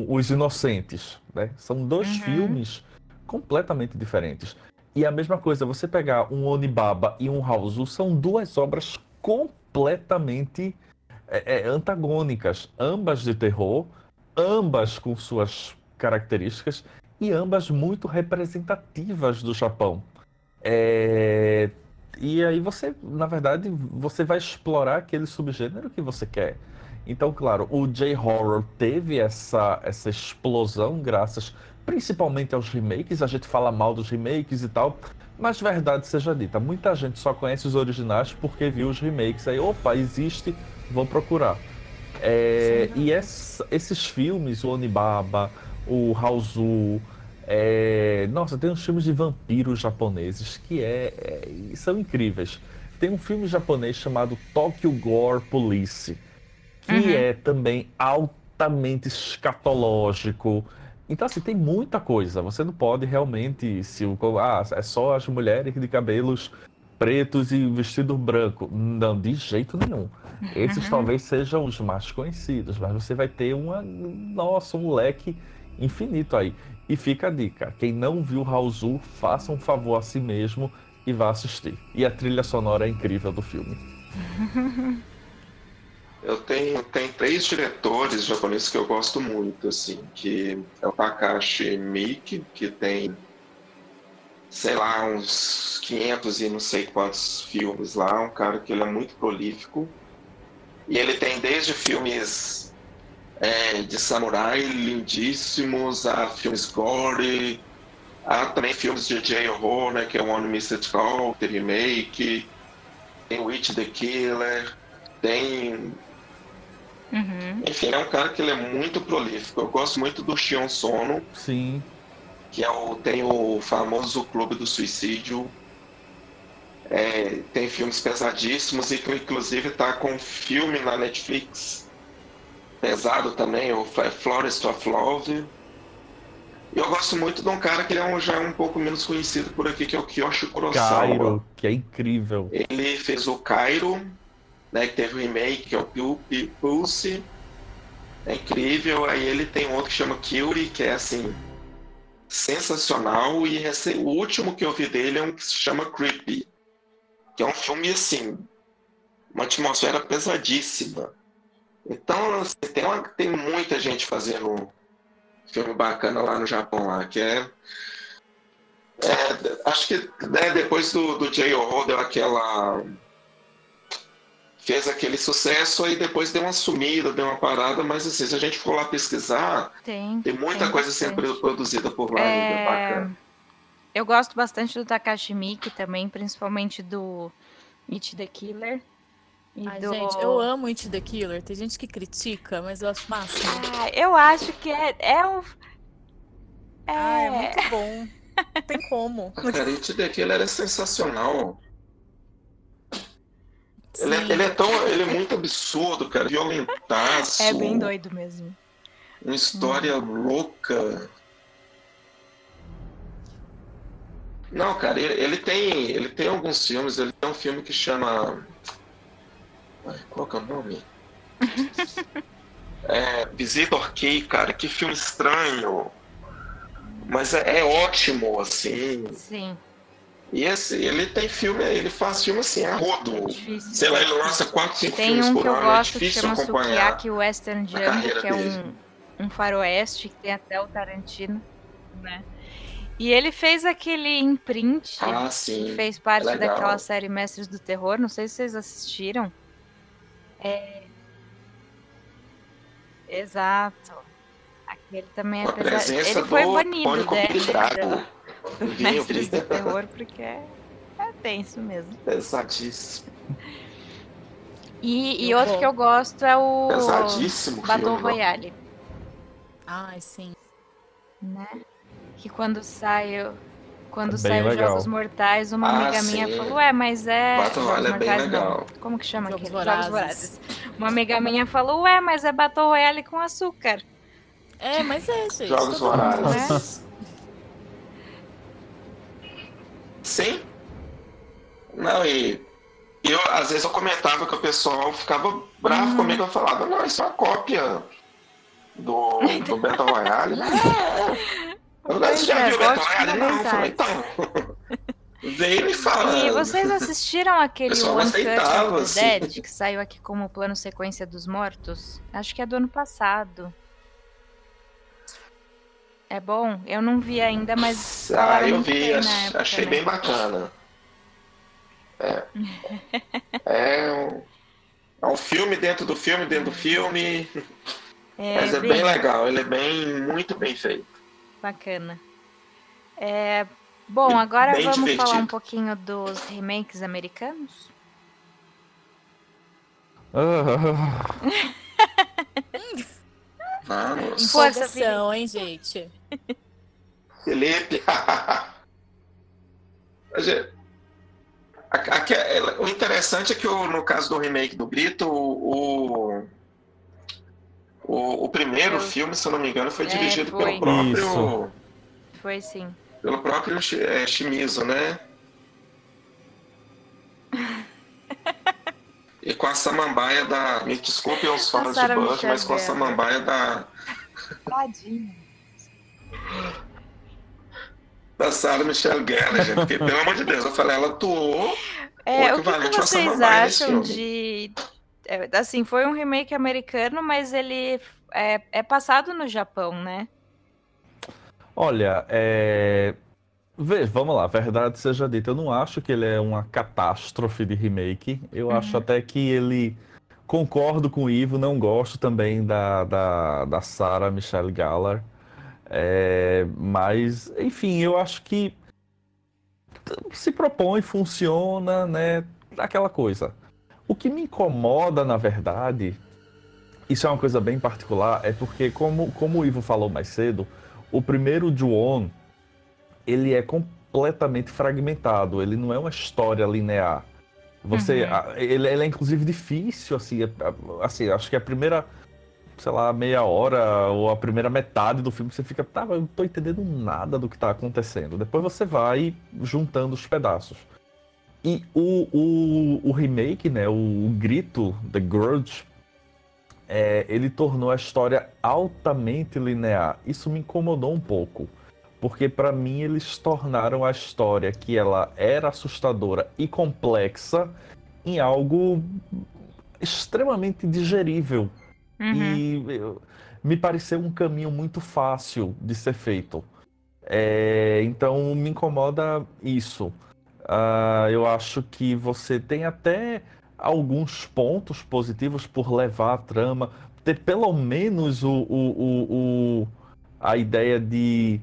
Speaker 2: Os Inocentes. Né? São dois uhum. filmes completamente diferentes. E a mesma coisa, você pegar um Onibaba e um Hausu, são duas obras completamente é, é, antagônicas. Ambas de terror, ambas com suas características e ambas muito representativas do Japão. É... E aí você, na verdade, você vai explorar aquele subgênero que você quer. Então, claro, o J-Horror teve essa, essa explosão graças principalmente aos remakes. A gente fala mal dos remakes e tal, mas verdade seja dita, muita gente só conhece os originais porque viu os remakes. Aí, opa, existe, vou procurar. É, e essa, esses filmes, o Onibaba, o Haozu. É... Nossa, tem uns filmes de vampiros japoneses que é... é... são incríveis. Tem um filme japonês chamado Tokyo Gore Police, que uhum. é também altamente escatológico. Então, assim, tem muita coisa. Você não pode realmente. Se o, ah, é só as mulheres de cabelos pretos e vestido branco. Não, de jeito nenhum. Esses uhum. talvez sejam os mais conhecidos, mas você vai ter uma. Nossa, um leque infinito aí. E fica a dica: quem não viu Raul faça um favor a si mesmo e vá assistir. E a trilha sonora é incrível do filme.
Speaker 3: Eu tenho, tenho três diretores japoneses que eu gosto muito, assim, que é o Takashi Miike, que tem, sei lá, uns 500 e não sei quantos filmes lá, um cara que ele é muito prolífico. E ele tem desde filmes é, de samurai lindíssimos, há filmes gore, há também filmes de J-horror, né, que é One Missed Call, The Remake, tem Witch the Killer, tem... Uhum. Enfim, é um cara que ele é muito prolífico. Eu gosto muito do Shion Sono.
Speaker 2: Sim.
Speaker 3: Que é o, tem o famoso Clube do Suicídio. É, tem filmes pesadíssimos e que inclusive está com filme na Netflix pesado também, o Florest of Love. E eu gosto muito de um cara que é um, já é um pouco menos conhecido por aqui, que é o Kiyoshi Kurosawa.
Speaker 2: Cairo, que é incrível.
Speaker 3: Ele fez o Cairo, né, que teve o remake, que é o Pulse. É incrível. Aí ele tem outro que chama Kyuri, que é assim, sensacional. E esse, o último que eu vi dele é um que se chama Creepy, que é um filme assim, uma atmosfera pesadíssima. Então, tem, uma, tem muita gente fazendo filme bacana lá no Japão, lá, que é. é acho que né, depois do, do J.O. deu aquela. Fez aquele sucesso aí depois deu uma sumida, deu uma parada, mas assim, se a gente for lá pesquisar,
Speaker 1: Tem.
Speaker 3: tem muita
Speaker 1: tem
Speaker 3: coisa
Speaker 1: bastante.
Speaker 3: sempre produzida por lá,
Speaker 1: É,
Speaker 3: ainda bacana.
Speaker 1: Eu gosto bastante do Takashi Miike também, principalmente do It the Killer.
Speaker 4: Ai,
Speaker 1: do...
Speaker 4: gente, eu amo It the Killer. Tem gente que critica, mas eu acho máximo.
Speaker 1: Ah, eu acho que é, é um. É,
Speaker 4: Ah, é muito bom. Não tem como.
Speaker 3: Cara, It the Killer é sensacional. Ele é, ele é tão. Ele é muito absurdo, cara. Violentaço.
Speaker 1: é bem doido mesmo.
Speaker 3: Uma história louca. Não, cara, ele, ele tem. Ele tem alguns filmes. Ele tem um filme que chama. Qual que é o nome? é, Visitor Key, cara, que filme estranho. Mas é, é ótimo, assim.
Speaker 1: Sim,
Speaker 3: E esse, ele tem filme, ele faz filme assim, a rodo.
Speaker 1: difícil.
Speaker 3: Sei lá, ele lança 4, 5
Speaker 1: Tem
Speaker 3: filmes
Speaker 1: um
Speaker 3: por
Speaker 1: que eu
Speaker 3: ano, é
Speaker 1: gosto que chama. Sukiyaki Western
Speaker 3: carreira
Speaker 1: que é
Speaker 3: dele.
Speaker 1: um, um faroeste que tem até o Tarantino, né? E ele fez aquele imprint
Speaker 3: Ah,
Speaker 1: que fez parte daquela série Mestres do Terror, não sei se vocês assistiram. É... Exato. Aquele também é pesado. Ele foi
Speaker 3: do
Speaker 1: banido né, do Mestres do Terror, porque é, é tenso mesmo.
Speaker 3: Pesadíssimo.
Speaker 1: E, e
Speaker 4: Eu
Speaker 1: outro
Speaker 4: vou.
Speaker 1: que eu gosto é o
Speaker 3: Pesadíssimo filme. não?
Speaker 1: Royale,
Speaker 4: Ai, sim.
Speaker 1: né? Que quando sai, o- quando
Speaker 2: É
Speaker 1: sai
Speaker 2: bem
Speaker 1: os
Speaker 2: legal.
Speaker 1: Jogos Mortais, uma
Speaker 3: Ah,
Speaker 1: amiga minha
Speaker 3: sim.
Speaker 1: falou, ué, mas é.
Speaker 3: Battle é bem
Speaker 1: Mortais não.
Speaker 3: legal.
Speaker 1: Como que chama
Speaker 4: Jogos
Speaker 1: aquele?
Speaker 4: Vorazes.
Speaker 1: Jogos Vorazes. Uma amiga minha falou, ué, mas é Battle Royale com açúcar.
Speaker 4: É, mas é, gente.
Speaker 3: Jogos
Speaker 1: Vorazes.
Speaker 4: isso.
Speaker 3: Sim. Não, e eu, às vezes eu comentava que o pessoal ficava bravo
Speaker 1: Uhum.
Speaker 3: comigo, eu falava, não, isso é uma cópia do, do Battle Royale. Falei,
Speaker 1: Pois
Speaker 3: Você já
Speaker 1: é,
Speaker 3: viu Royale? Não, falei,
Speaker 1: comentários.
Speaker 3: então. Daí ele fala.
Speaker 1: E vocês assistiram aquele
Speaker 3: pessoal
Speaker 1: One Cut of
Speaker 3: assim.
Speaker 1: Dead, que saiu aqui como plano sequência dos mortos? Acho que é do ano passado. É bom? Eu não vi ainda, mas
Speaker 3: Ah, eu vi, ach-
Speaker 1: época,
Speaker 3: achei
Speaker 1: né?
Speaker 3: bem bacana. É. É um, é um filme dentro do filme, dentro do filme.
Speaker 1: É
Speaker 3: mas é bem legal, ele é bem, muito bem feito.
Speaker 1: Bacana. É, bom, agora
Speaker 3: Bem
Speaker 1: vamos falar um
Speaker 3: divertido.
Speaker 1: pouquinho dos remakes americanos?
Speaker 2: Ah,
Speaker 3: Vamos.
Speaker 4: Empolgação, hein, gente?
Speaker 3: Felipe. A- a- o interessante é que no caso do remake do Grito, o, o, o primeiro
Speaker 1: Eu-
Speaker 3: filme, se eu não me engano, foi
Speaker 1: É,
Speaker 3: dirigido
Speaker 1: foi.
Speaker 3: pelo próprio,
Speaker 2: Isso.
Speaker 1: Foi sim.
Speaker 3: pelo próprio é, Shimizu, né? E com a samambaia da. Me desculpem os fãs de
Speaker 1: Michelle
Speaker 3: mas com a samambaia da,
Speaker 1: Tadinho.
Speaker 3: da Sarah Michelle Gellar, gente. Porque, pelo amor de Deus, eu falei, ela atuou.
Speaker 1: É,
Speaker 3: Pô,
Speaker 1: o que, que vocês acham
Speaker 3: filme.
Speaker 1: de. É, assim, foi um remake americano, mas ele é, é passado no Japão, né?
Speaker 2: olha, é... Vê, vamos lá, verdade seja dita, eu não acho que ele é uma catástrofe de remake. Eu acho até que ele. Concordo com o Ivo, não gosto também da, da, da Sarah Michelle Gellar. É, mas, enfim, eu acho que se propõe, funciona, né? Aquela coisa. O que me incomoda, na verdade, isso é uma coisa bem particular, é porque, como, como o Ivo falou mais cedo, o primeiro Ju-On, ele é completamente fragmentado, ele não é uma história linear. Você,
Speaker 1: Uhum.
Speaker 2: ele, ele é inclusive difícil, assim, é- assim, acho que a primeira, sei lá, meia hora ou a primeira metade do filme você fica, tá, eu não tô entendendo nada do que tá acontecendo. Depois você vai juntando os pedaços. E o, o, o remake, né, o, o Grito, The Grudge, é, ele tornou a história altamente linear. Isso me incomodou um pouco, porque para mim eles tornaram a história que ela era assustadora e complexa em algo extremamente digerível. Uhum. E me pareceu um caminho muito fácil de ser feito. É, então me incomoda isso. Uh, eu acho que você tem até alguns pontos positivos por levar a trama, ter pelo menos o, o, o, o a ideia de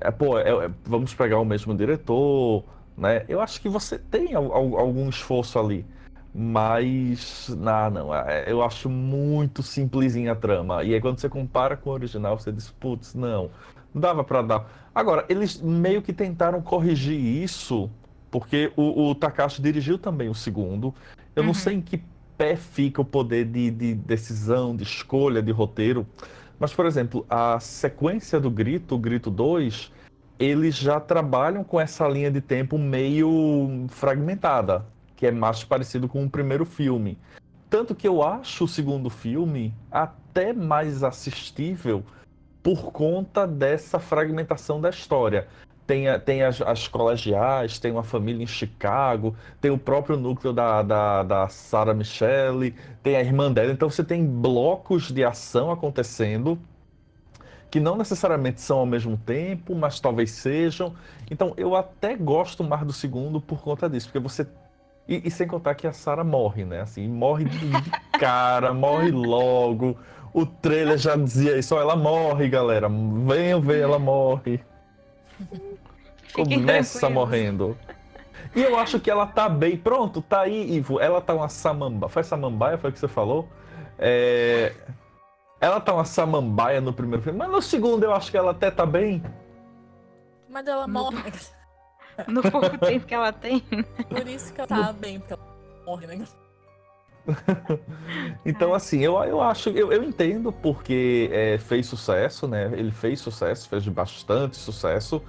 Speaker 2: é, pô, é, é, vamos pegar o mesmo diretor, né? Eu acho que você tem algum esforço ali. Mas, não, não, é, eu acho muito simplesinha a trama. E aí quando você compara com o original, você diz, putz, não dava para dar. Agora, eles meio que tentaram corrigir isso, porque o, o Takashi dirigiu também o segundo. Eu uhum. não sei em que pé fica o poder de, de decisão, de escolha, de roteiro. Mas, por exemplo, a sequência do Grito, o Grito 2, eles já trabalham com essa linha de tempo meio fragmentada que é mais parecido com o primeiro filme. Tanto que eu acho o segundo filme até mais assistível por conta dessa fragmentação da história. Tem, tem as, as, colegiais, tem uma família em Chicago, tem o próprio núcleo da, da, da Sarah Michelle, tem a irmã dela. Então você tem blocos de ação acontecendo que não necessariamente são ao mesmo tempo, mas talvez sejam. Então eu até gosto mais do segundo por conta disso, porque você e, e, sem contar que a Sarah morre, né? Assim, morre de cara, morre logo. O trailer já dizia isso, ela morre, galera. Venham ver, ela morre. Começa morrendo. E eu acho que ela tá bem. Pronto, tá aí, Ivo. Ela tá uma samambaia. Foi samambaia? Foi o que você falou? É... Ela tá uma samambaia no primeiro filme, mas no segundo eu acho que ela até tá bem.
Speaker 4: Mas ela morre.
Speaker 1: No pouco tempo que ela tem.
Speaker 4: Por isso que ela tá bem, porque ela morre, né?
Speaker 2: então, assim, eu, eu acho, eu, eu entendo porque é, fez sucesso, né? Ele fez sucesso, fez bastante sucesso.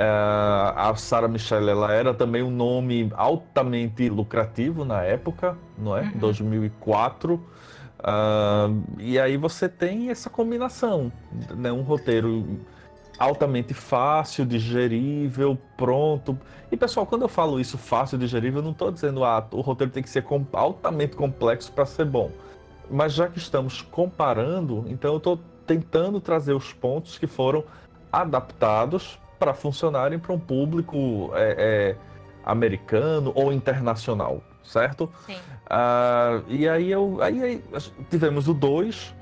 Speaker 2: É, a Sarah Michelle, ela era também um nome altamente lucrativo na época, não é? Uhum. 2004. Uh, e aí você tem essa combinação, né? Um roteiro altamente fácil, digerível, pronto. E pessoal, quando eu falo isso fácil, digerível, eu não estou dizendo ah, o roteiro tem que ser altamente complexo para ser bom. Mas já que estamos comparando, então eu estou tentando trazer os pontos que foram adaptados para funcionarem para um público é, é, americano ou internacional, certo?
Speaker 1: Sim.
Speaker 2: Ah, e aí, eu, aí, aí tivemos o 2,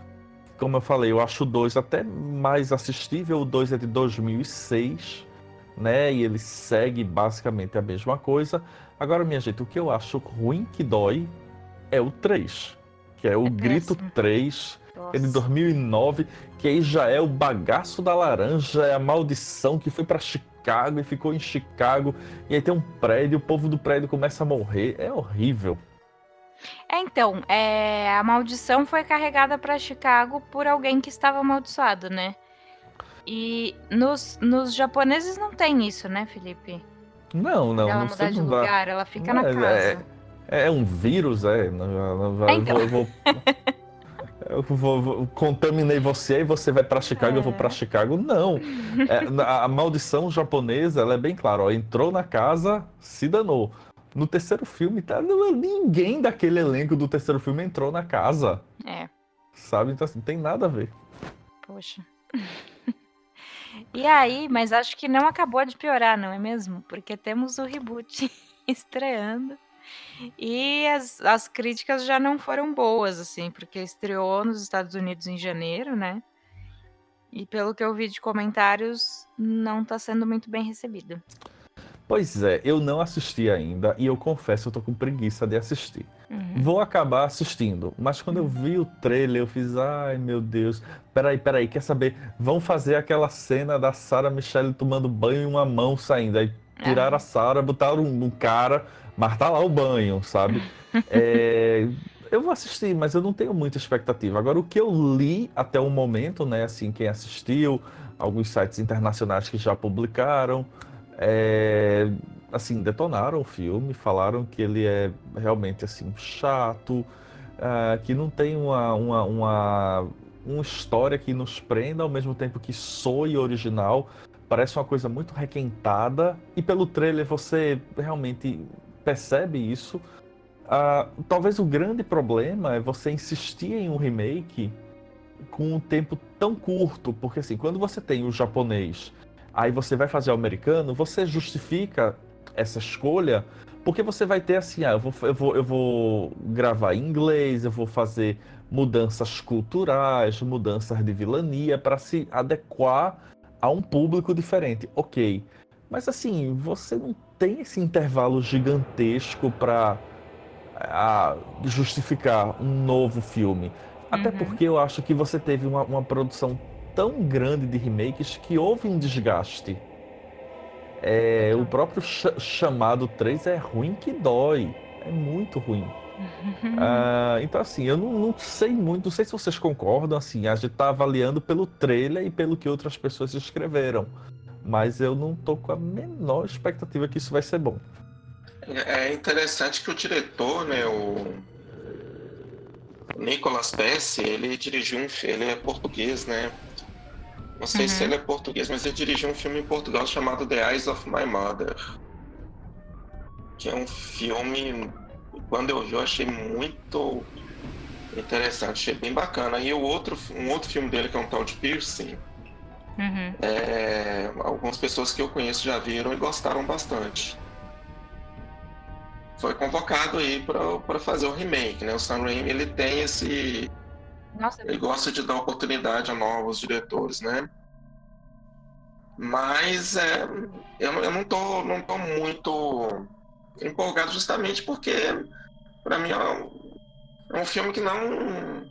Speaker 2: como eu falei, eu acho o 2 até mais assistível. O 2 é de 2006, né? E ele segue basicamente a mesma coisa. Agora, minha gente, o que eu acho ruim que dói é o 3, que é o é Grito péssimo. 3, que é de 2009, que aí já é o bagaço da laranja, é a maldição que foi para Chicago e ficou em Chicago. E aí tem um prédio, o povo do prédio começa a morrer. É horrível.
Speaker 1: É, então, é, a maldição foi carregada para Chicago por alguém que estava amaldiçoado, né? E nos, nos japoneses não tem isso, né, Felipe?
Speaker 2: Não, não.
Speaker 1: Ela
Speaker 2: não
Speaker 1: mudar de lugar, ela fica não, na
Speaker 2: é,
Speaker 1: casa.
Speaker 2: É, é, um vírus, é. Não,
Speaker 1: então.
Speaker 2: eu, vou, eu vou, vou, contaminei você e você vai para Chicago, é. eu vou para é. Chicago. Não. É, a, a, maldição japonesa, ela é bem clara. Ó, entrou na casa, se danou. No terceiro filme, tá, não, ninguém daquele elenco do terceiro filme entrou na casa.
Speaker 1: É.
Speaker 2: Sabe? Então, assim, tem nada a ver.
Speaker 1: Poxa. e aí, mas acho que não acabou de piorar, não é mesmo? Porque temos o reboot estreando. E as, as críticas já não foram boas, assim, porque estreou nos Estados Unidos em janeiro, né? E pelo que eu vi de comentários, não tá sendo muito bem recebido.
Speaker 2: Pois é, eu não assisti ainda e eu confesso, eu tô com preguiça de assistir. Uhum. Vou acabar assistindo, mas quando eu vi o trailer, eu fiz, ai meu Deus, peraí, peraí, quer saber? Vão fazer aquela cena da Sarah Michelle tomando banho e uma mão saindo. Aí tiraram uhum. a Sarah, botaram um, um cara, mas tá lá o banho, sabe? é, eu vou assistir, mas eu não tenho muita expectativa. Agora, o que eu li até o momento, né, assim, quem assistiu, alguns sites internacionais que já publicaram, é, assim, detonaram o filme, falaram que ele é realmente assim chato, uh, que não tem uma, uma, uma, uma história que nos prenda ao mesmo tempo que soe original. Parece uma coisa muito requentada e pelo trailer você realmente percebe isso. Uh, talvez o grande problema é você insistir em um remake com um tempo tão curto, porque assim, quando você tem o japonês, aí você vai fazer o americano, você justifica essa escolha porque você vai ter assim, ah, eu vou, eu vou, eu vou gravar em inglês, eu vou fazer mudanças culturais, mudanças de vilania para se adequar a um público diferente. Ok. Mas assim, você não tem esse intervalo gigantesco para justificar um novo filme. Até uhum. porque eu acho que você teve uma, uma, produção tão grande de remakes que houve um desgaste. É, o próprio ch chamado 3 é ruim que dói. É muito ruim. uh, então, assim, eu não, não, sei muito, não sei se vocês concordam. Assim, a gente está avaliando pelo trailer e pelo que outras pessoas escreveram. Mas eu não tô com a menor expectativa que isso vai ser bom.
Speaker 3: É interessante que o diretor, né, o Nicolas Pesce, ele dirigiu um filme, ele é português, né? Não sei uhum. se ele é português, mas ele dirigiu um filme em Portugal chamado The Eyes of My Mother. Que é um filme, quando eu vi, eu achei muito interessante, achei bem bacana. E o outro, um outro filme dele, que é um tal de Piercing, uhum. é, algumas pessoas que eu conheço já viram e gostaram bastante foi convocado aí para fazer o remake, né? O Sam Raimi, ele tem esse... Nossa, ele gosta de dar oportunidade a novos diretores, né? Mas é, eu, eu não, tô, não tô muito empolgado justamente porque, para mim, é um, é um, filme que não,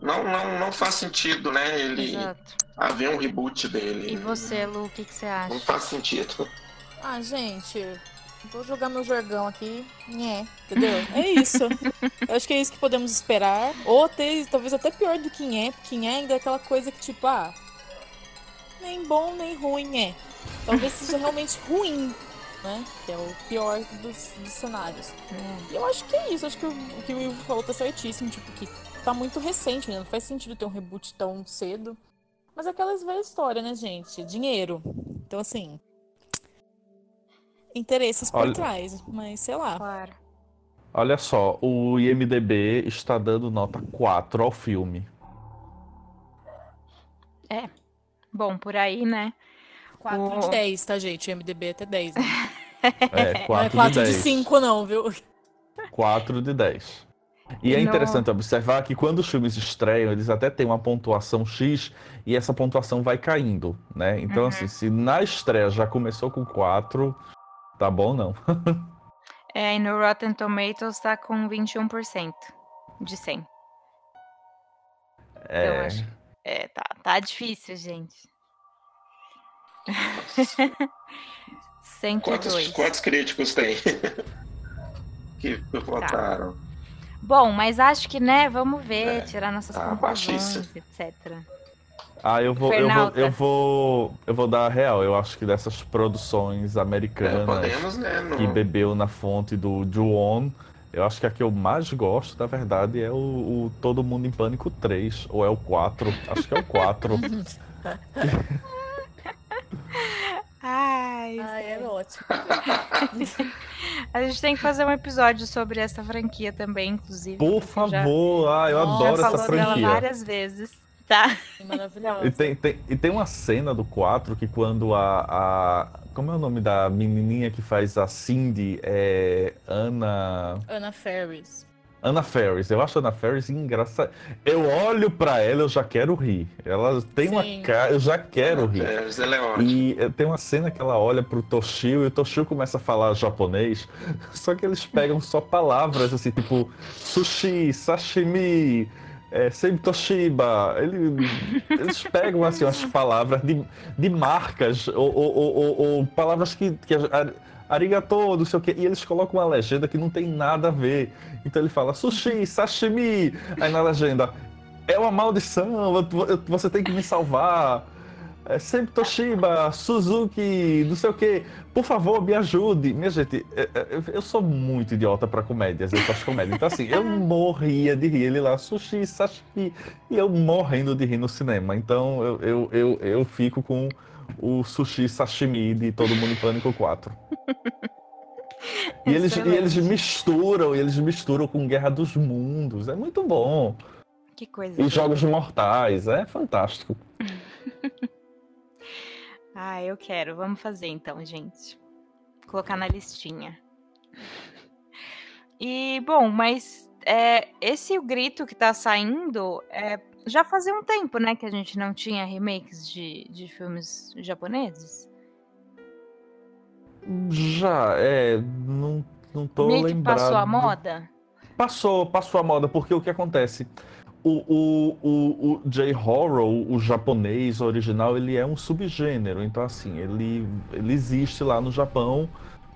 Speaker 3: não, não, não faz sentido, né? Ele Exato. haver um reboot dele.
Speaker 1: E você, Lu, o que, que você acha?
Speaker 3: Não faz sentido.
Speaker 4: Ah, gente, Vou jogar meu jargão aqui. É, entendeu? É isso. Eu acho que é isso que podemos esperar. Ou até, talvez até pior do que é, porque é ainda é aquela coisa que, tipo, ah, nem bom nem ruim é. Talvez seja realmente ruim, né? Que é o pior dos, dos cenários. E eu acho que é isso. Acho que o, o que o Ivo falou tá certíssimo. Tipo, que tá muito recente, né? Não faz sentido ter um reboot tão cedo. Mas é aquelas velhas histórias, né, gente? Dinheiro. Então, assim, interesses por Olha... trás, mas sei lá.
Speaker 1: Claro.
Speaker 2: Olha só, o IMDB está dando nota 4 ao filme.
Speaker 1: É. Bom, por aí, né?
Speaker 4: 4 o... de 10, tá, gente? O IMDB é até 10, né?
Speaker 2: é, 4 não é
Speaker 4: 4
Speaker 2: de,
Speaker 4: de 5, não, viu?
Speaker 2: 4 de 10. E é interessante observar que quando os filmes estreiam, eles até têm uma pontuação X e essa pontuação vai caindo, né? Então, uhum. assim, se na estreia já começou com 4, Tá bom, não.
Speaker 1: é, e no Rotten Tomatoes tá com 21% de 100.
Speaker 2: É. Então,
Speaker 1: acho... é tá, tá difícil, gente. 102.
Speaker 3: Quantos, quantos críticos tem? que votaram? Tá.
Speaker 1: Bom, mas acho que, né, vamos ver, é, tirar nossas tá conclusões, etc.
Speaker 2: Ah, eu vou, eu vou, eu vou, eu vou dar a real. Eu acho que dessas produções americanas é, podemos, né, no... que bebeu na fonte do Ju-On, eu acho que a que eu mais gosto, na verdade, é o, o, Todo Mundo em Pânico 3, ou é o 4, acho que é o 4.
Speaker 1: Ai,
Speaker 4: Ai é ótimo.
Speaker 1: a gente tem que fazer um episódio sobre essa franquia também, inclusive.
Speaker 2: Por favor, já... ah, eu adoro essa franquia.
Speaker 1: várias vezes tá?
Speaker 4: Maravilhosa.
Speaker 2: E tem, tem, e tem uma cena do 4 que quando a, a. Como é o nome da menininha que faz a Cindy? É. Ana.
Speaker 4: Ana Ferris.
Speaker 2: Ana Ferris, eu acho a Ana Ferris engraçada. Eu olho para ela, eu já quero rir. Ela tem Sim. uma cara, eu já quero Ana rir.
Speaker 3: Ferris, ela é ótima.
Speaker 2: E eh, tem uma cena que ela olha pro Toshio e o Toshio começa a falar japonês, só que eles pegam só palavras assim, tipo sushi, sashimi, é, Toshiba, ele, eles pegam assim as palavras de, de marcas ou, ou, ou, ou palavras que, que arigato, não sei o que, e eles colocam uma legenda que não tem nada a ver. Então ele fala sushi, sashimi, aí na legenda é uma maldição, você tem que me salvar é sempre Toshiba, Suzuki, não sei o que. Por favor, me ajude. Minha gente, é, é, eu sou muito idiota para comédias, eu faço comédia. Então, assim, eu morria de rir. Ele lá, sushi, sashimi, e eu morrendo de rir no cinema. Então, eu, eu, eu, eu fico com o sushi sashimi de Todo Mundo em Pânico 4. E eles, e eles misturam, e eles misturam com Guerra dos Mundos. É muito bom.
Speaker 1: Que coisa.
Speaker 2: E jogos mortais, é fantástico.
Speaker 1: ah, eu quero. Vamos fazer então, gente. colocar na listinha. E, bom, mas é, esse o grito que tá saindo é, já fazia um tempo, né, que a gente não tinha remakes de, de filmes japoneses.
Speaker 2: Já, é, não, não tô
Speaker 1: Meio
Speaker 2: lembrado.
Speaker 1: que passou a moda?
Speaker 2: Passou, passou a moda, porque o que acontece? O, o, o, o J-Horror, o japonês original, ele é um subgênero. Então, assim, ele, ele existe lá no Japão,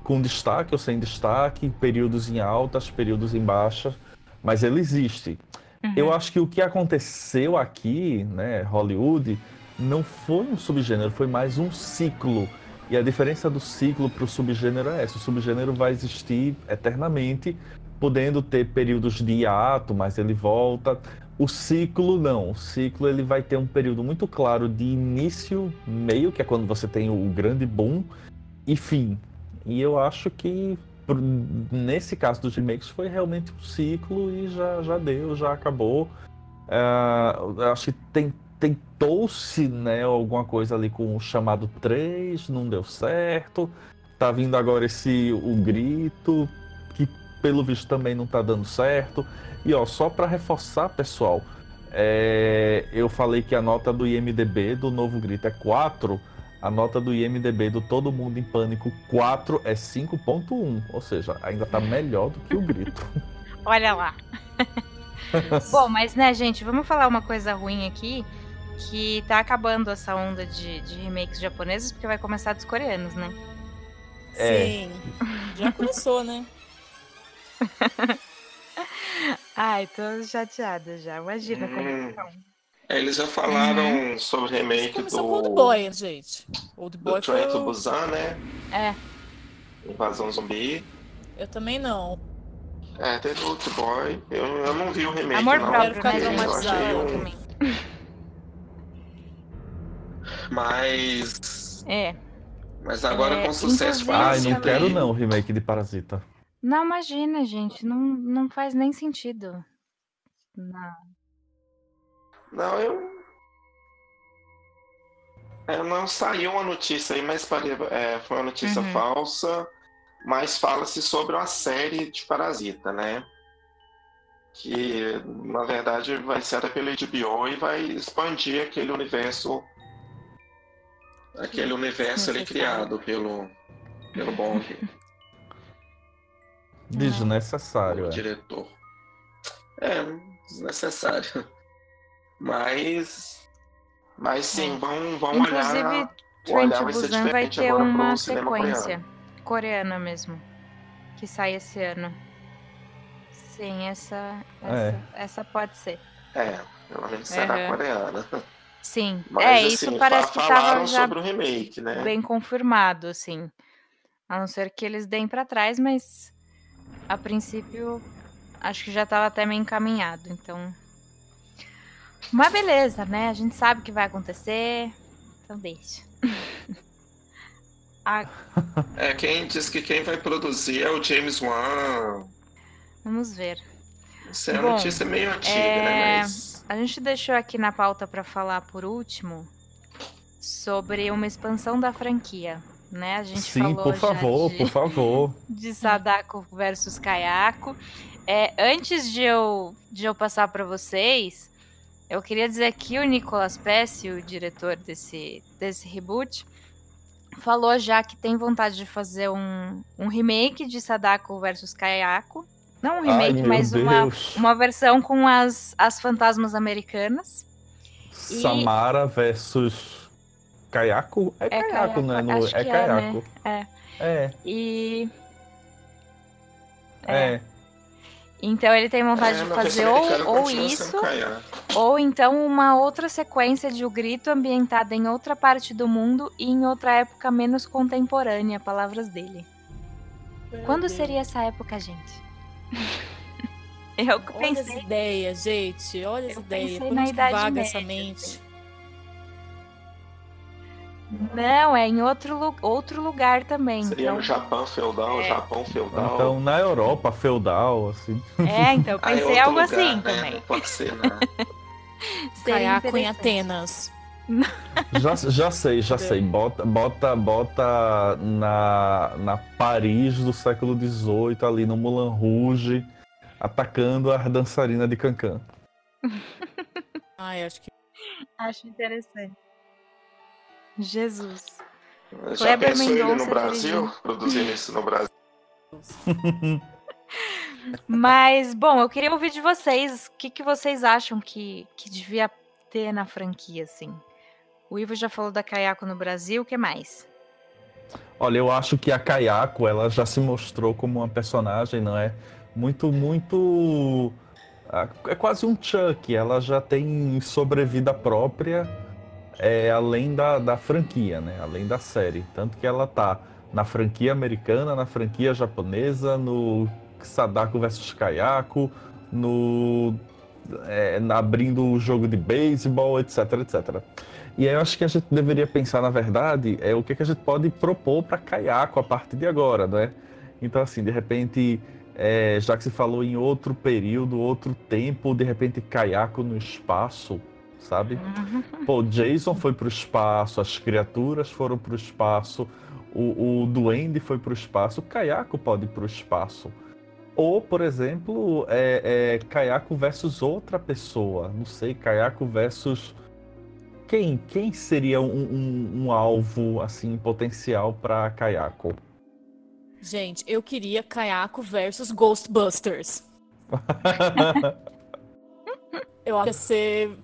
Speaker 2: com destaque ou sem destaque, períodos em altas, períodos em baixa, mas ele existe. Uhum. Eu acho que o que aconteceu aqui, né, Hollywood, não foi um subgênero, foi mais um ciclo. E a diferença do ciclo para o subgênero é essa: o subgênero vai existir eternamente, podendo ter períodos de hiato, mas ele volta. O ciclo não. O ciclo ele vai ter um período muito claro de início, meio, que é quando você tem o grande boom, e fim. E eu acho que nesse caso dos remakes foi realmente um ciclo e já, já deu, já acabou. Uh, acho que tem, tentou-se né, alguma coisa ali com o chamado 3, não deu certo. Tá vindo agora esse o grito, que pelo visto também não tá dando certo. E ó, só para reforçar, pessoal, é, eu falei que a nota do IMDB do novo grito é 4. A nota do IMDB do Todo Mundo em Pânico 4 é 5.1, ou seja, ainda tá melhor do que o grito.
Speaker 1: Olha lá. Bom, mas né, gente, vamos falar uma coisa ruim aqui que tá acabando essa onda de, de remakes japoneses, porque vai começar dos coreanos, né?
Speaker 4: É. Sim. Já começou, né?
Speaker 1: Ai, tô chateada já. Imagina como hum.
Speaker 3: É, eles já falaram uhum. sobre remake do.
Speaker 4: Old Boy, gente. Old Boy
Speaker 3: do Train to Busan, né?
Speaker 1: É.
Speaker 3: Invasão zumbi.
Speaker 4: Eu também não.
Speaker 3: É, teve Old Boy. Eu, eu não vi o remake.
Speaker 1: Amor
Speaker 3: não,
Speaker 1: próprio, né? Eu achei um... também.
Speaker 3: Mas.
Speaker 1: É.
Speaker 3: Mas agora é, com sucesso
Speaker 2: Ai, não quero não o remake de Parasita.
Speaker 1: Não, imagina, gente. Não, não faz nem sentido. Não.
Speaker 3: Não, eu. É, não saiu uma notícia aí, mas é, foi uma notícia uhum. falsa. Mas fala-se sobre uma série de Parasita, né? Que na verdade vai ser pela HBO e vai expandir aquele universo aquele universo ali criado pelo, pelo Bong.
Speaker 2: Desnecessário.
Speaker 3: O é. diretor. É, desnecessário. Mas. Mas sim, vão, vão
Speaker 1: Inclusive,
Speaker 3: olhar.
Speaker 1: Trent olhar Busan vai ter uma sequência coreano. coreana mesmo. Que sai esse ano. Sim, essa. Essa, é. essa pode ser.
Speaker 3: É, pelo menos será uhum. coreana.
Speaker 1: Sim, Mas, é, isso assim, parece que estava já
Speaker 3: sobre o remake, né?
Speaker 1: bem confirmado, assim. A não ser que eles deem para trás, mas a princípio acho que já estava até meio encaminhado, então. Mas beleza, né? A gente sabe o que vai acontecer, então deixa.
Speaker 3: a... É, quem diz que quem vai produzir é o James Wan.
Speaker 1: Vamos ver.
Speaker 3: Isso é uma notícia meio antiga, né, é... né? Mas...
Speaker 1: A gente deixou aqui na pauta para falar por último sobre uma expansão da franquia, né? A gente
Speaker 2: Sim,
Speaker 1: falou
Speaker 2: por favor,
Speaker 1: de,
Speaker 2: por favor.
Speaker 1: De Sadako versus Kayako. É, antes de eu, de eu passar para vocês, eu queria dizer que o Nicolas Pesce, o diretor desse, desse reboot, falou já que tem vontade de fazer um, um remake de Sadako versus Kayako não um remake, Ai, mas uma, uma versão com as, as fantasmas americanas.
Speaker 2: Samara e... versus Kayako? É, é Kayako, né? No, é, é Kayako.
Speaker 1: É, né? é.
Speaker 2: É.
Speaker 1: E.
Speaker 2: É. é.
Speaker 1: Então ele tem vontade é, de fazer ou, ou isso, ou então uma outra sequência de O Grito ambientada em outra parte do mundo e em outra época menos contemporânea, palavras dele. Meu Quando Deus. seria essa época, gente? Eu pensei.
Speaker 4: Olha as ideias, gente. Olha as ideias. Por onde vaga média, essa mente?
Speaker 1: Não, é em outro, outro lugar também.
Speaker 3: Seria
Speaker 1: então...
Speaker 3: no Japão feudal,
Speaker 1: É.
Speaker 3: Japão feudal.
Speaker 2: Então, na Europa feudal, assim.
Speaker 1: É, então
Speaker 3: Ah, é
Speaker 1: pensei
Speaker 3: outro
Speaker 1: algo
Speaker 3: lugar,
Speaker 1: assim
Speaker 3: né?
Speaker 1: também.
Speaker 3: Não pode ser, né?
Speaker 4: Caiaco em. Atenas.
Speaker 2: Já, já sei, já sei. Bota, bota, bota na, na Paris do século XVIII, ali no Moulin Rouge, atacando a dançarina de Cancan.
Speaker 4: Ai, acho que.
Speaker 1: Acho interessante. Jesus.
Speaker 3: Já
Speaker 1: Kleber
Speaker 3: pensou ele no
Speaker 1: Mendonça
Speaker 3: Brasil?
Speaker 1: dirigindo.
Speaker 3: Produzindo isso no Brasil?
Speaker 1: Mas, bom, eu queria ouvir de vocês. O que, que vocês acham que, que devia ter na franquia, assim? O Ivo já falou da Kayako no Brasil, o que mais?
Speaker 2: Olha, eu acho que a Kayako, ela já se mostrou como uma personagem, não é? Muito, muito. ah, É quase um Chuck. Ela já tem sobrevida própria, é, além da, da franquia, né? Além da série. Tanto que ela tá na franquia americana, na franquia japonesa, no Sadako vs Kayako, no. é, abrindo o jogo de beisebol, etc, etc. E aí eu acho que a gente deveria pensar, na verdade, é o que, que a gente pode propor para Kayako a partir de agora, não é? Então, assim, de repente, é, já que se falou em outro período, outro tempo, de repente Kayako no espaço, sabe? Pô, Jason foi pro espaço, as criaturas foram pro espaço, o, o Duende foi pro espaço, o Kayako pode ir pro espaço. Ou, por exemplo, é, é, Kayako versus outra pessoa. Não sei, Kayako versus. Quem, quem seria um, um- um alvo assim potencial para Kayako?
Speaker 4: Gente, eu queria Kayako versus Ghostbusters. Eu acho que ia ser.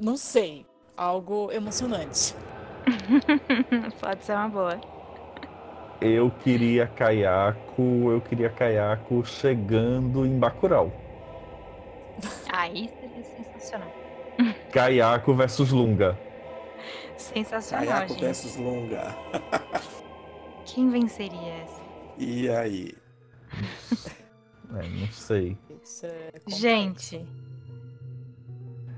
Speaker 4: Não sei. Algo emocionante.
Speaker 1: Pode ser uma boa.
Speaker 2: Eu queria Kayako, eu queria Kayako chegando em Bacurau.
Speaker 1: Aí seria sensacional.
Speaker 2: Kayako versus Lunga.
Speaker 1: Sensacional,
Speaker 5: Kayako
Speaker 1: gente.
Speaker 5: versus Longa.
Speaker 1: Quem venceria essa?
Speaker 5: E aí?
Speaker 2: É, não sei.
Speaker 4: Isso é complexo.
Speaker 1: Gente,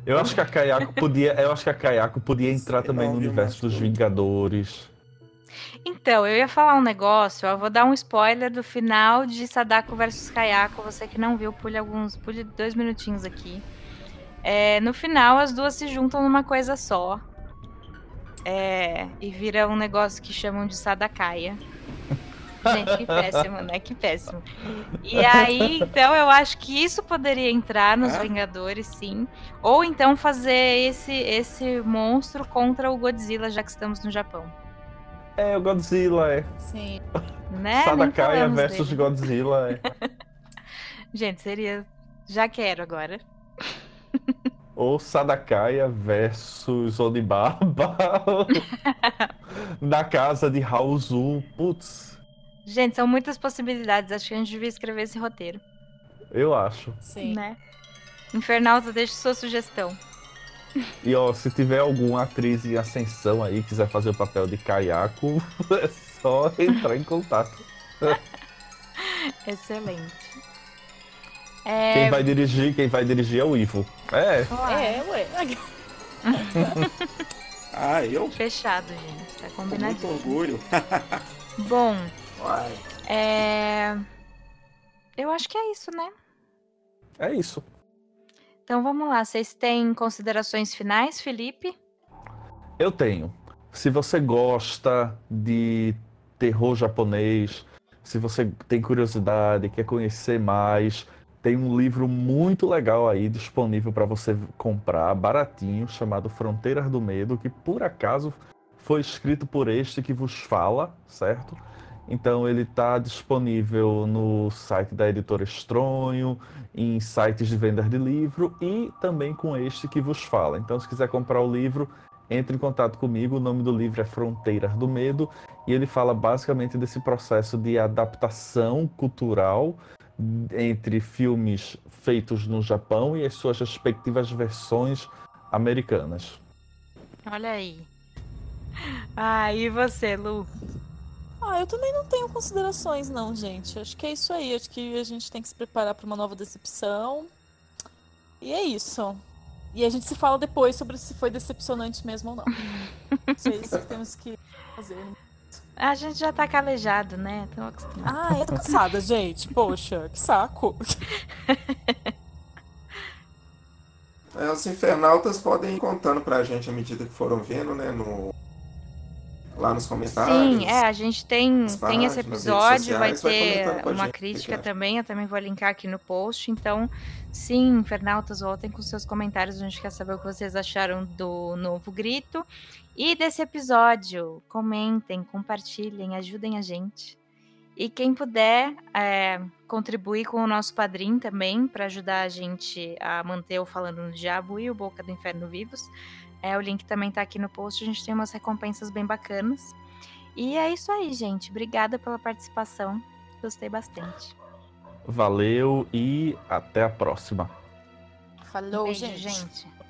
Speaker 2: Eu acho que a Kayako podia, eu acho que a Kayako podia entrar
Speaker 5: Sei
Speaker 2: também
Speaker 5: não,
Speaker 2: no universo dos. Vingadores.
Speaker 1: então, eu ia falar um negócio, eu vou dar um spoiler do final de Sadako versus Kayako. Você que não viu, pule alguns, pule dois minutinhos aqui. É, no final, as duas se juntam numa coisa só. É, e vira um negócio que chamam de Sadakaya. Gente, que péssimo, né? Que péssimo. E aí, então, eu acho que isso poderia entrar nos
Speaker 5: Ah.
Speaker 1: Vingadores, sim. Ou então fazer esse, esse monstro contra o Godzilla, já que estamos no Japão.
Speaker 2: É, o Godzilla é.
Speaker 4: Sim.
Speaker 1: Né?
Speaker 2: Sadakaya versus
Speaker 1: dele.
Speaker 2: Godzilla é.
Speaker 1: Gente, seria. Já quero agora.
Speaker 2: Ou Sadakaya versus Onibaba. Na casa de Raozu. Putz,
Speaker 1: Gente, são muitas possibilidades. Acho que a gente devia escrever esse roteiro.
Speaker 2: eu acho.
Speaker 4: Sim.
Speaker 1: Né? Infernalta, deixe sua sugestão.
Speaker 2: E ó, se tiver alguma atriz em ascensão aí, quiser fazer o papel de Kayako, é só entrar em contato.
Speaker 1: Excelente. É,
Speaker 2: Quem vai dirigir, quem vai dirigir é o Ivo. É.
Speaker 4: É, ué.
Speaker 5: Ah, eu?
Speaker 1: Fechado, gente. Tá
Speaker 5: Com muito orgulho.
Speaker 1: Bom,
Speaker 5: Uai.
Speaker 1: é. Eu acho que é isso, né?
Speaker 2: é isso.
Speaker 1: Então vamos lá. Vocês têm considerações finais, Felipe?
Speaker 2: Eu tenho. Se você gosta de terror japonês, se você tem curiosidade, quer conhecer mais, tem um livro muito legal aí disponível para você comprar, baratinho, chamado Fronteiras do Medo, que por acaso foi escrito por este que vos fala, certo? Então ele está disponível no site da Editora Estronho, em sites de vendas de livro e também com este que vos fala. Então se quiser comprar o livro, entre em contato comigo. O nome do livro é Fronteiras do Medo e ele fala basicamente desse processo de adaptação cultural entre filmes feitos no Japão e as suas respectivas versões americanas.
Speaker 1: Olha aí. Ah, e você, Lu?
Speaker 4: Ah, eu também não tenho considerações, não, gente. Acho que é isso aí. Acho que a gente tem que se preparar para uma nova decepção. E é isso. E a gente se fala depois sobre se foi decepcionante mesmo ou não. Isso é isso que temos que fazer.
Speaker 1: A gente já tá calejado, né? Tô acostumado.
Speaker 4: Ah, eu tô cansada, gente. Poxa, que saco.
Speaker 5: É, os infernautas podem ir contando pra gente à medida que foram vendo, né? No... Lá nos comentários.
Speaker 1: Sim, é, a gente tem, tem esse episódio, vai
Speaker 5: sociais, vai
Speaker 1: ter
Speaker 5: a
Speaker 1: uma
Speaker 5: gente
Speaker 1: crítica também, eu também vou linkar aqui no post. Então, sim, internautas, voltem com seus comentários, a gente quer saber o que vocês acharam do novo grito. E desse episódio, comentem, compartilhem, ajudem a gente. E quem puder é, contribuir com o nosso padrinho também, para ajudar a gente a manter o Falando no Diabo e o Boca do Inferno vivos. É, o link também tá aqui no post, a gente tem umas recompensas bem bacanas. E é isso aí, gente. Obrigada pela participação. Gostei bastante.
Speaker 2: Valeu e até a próxima.
Speaker 4: Falou,
Speaker 1: Beijo,
Speaker 4: gente.
Speaker 1: gente.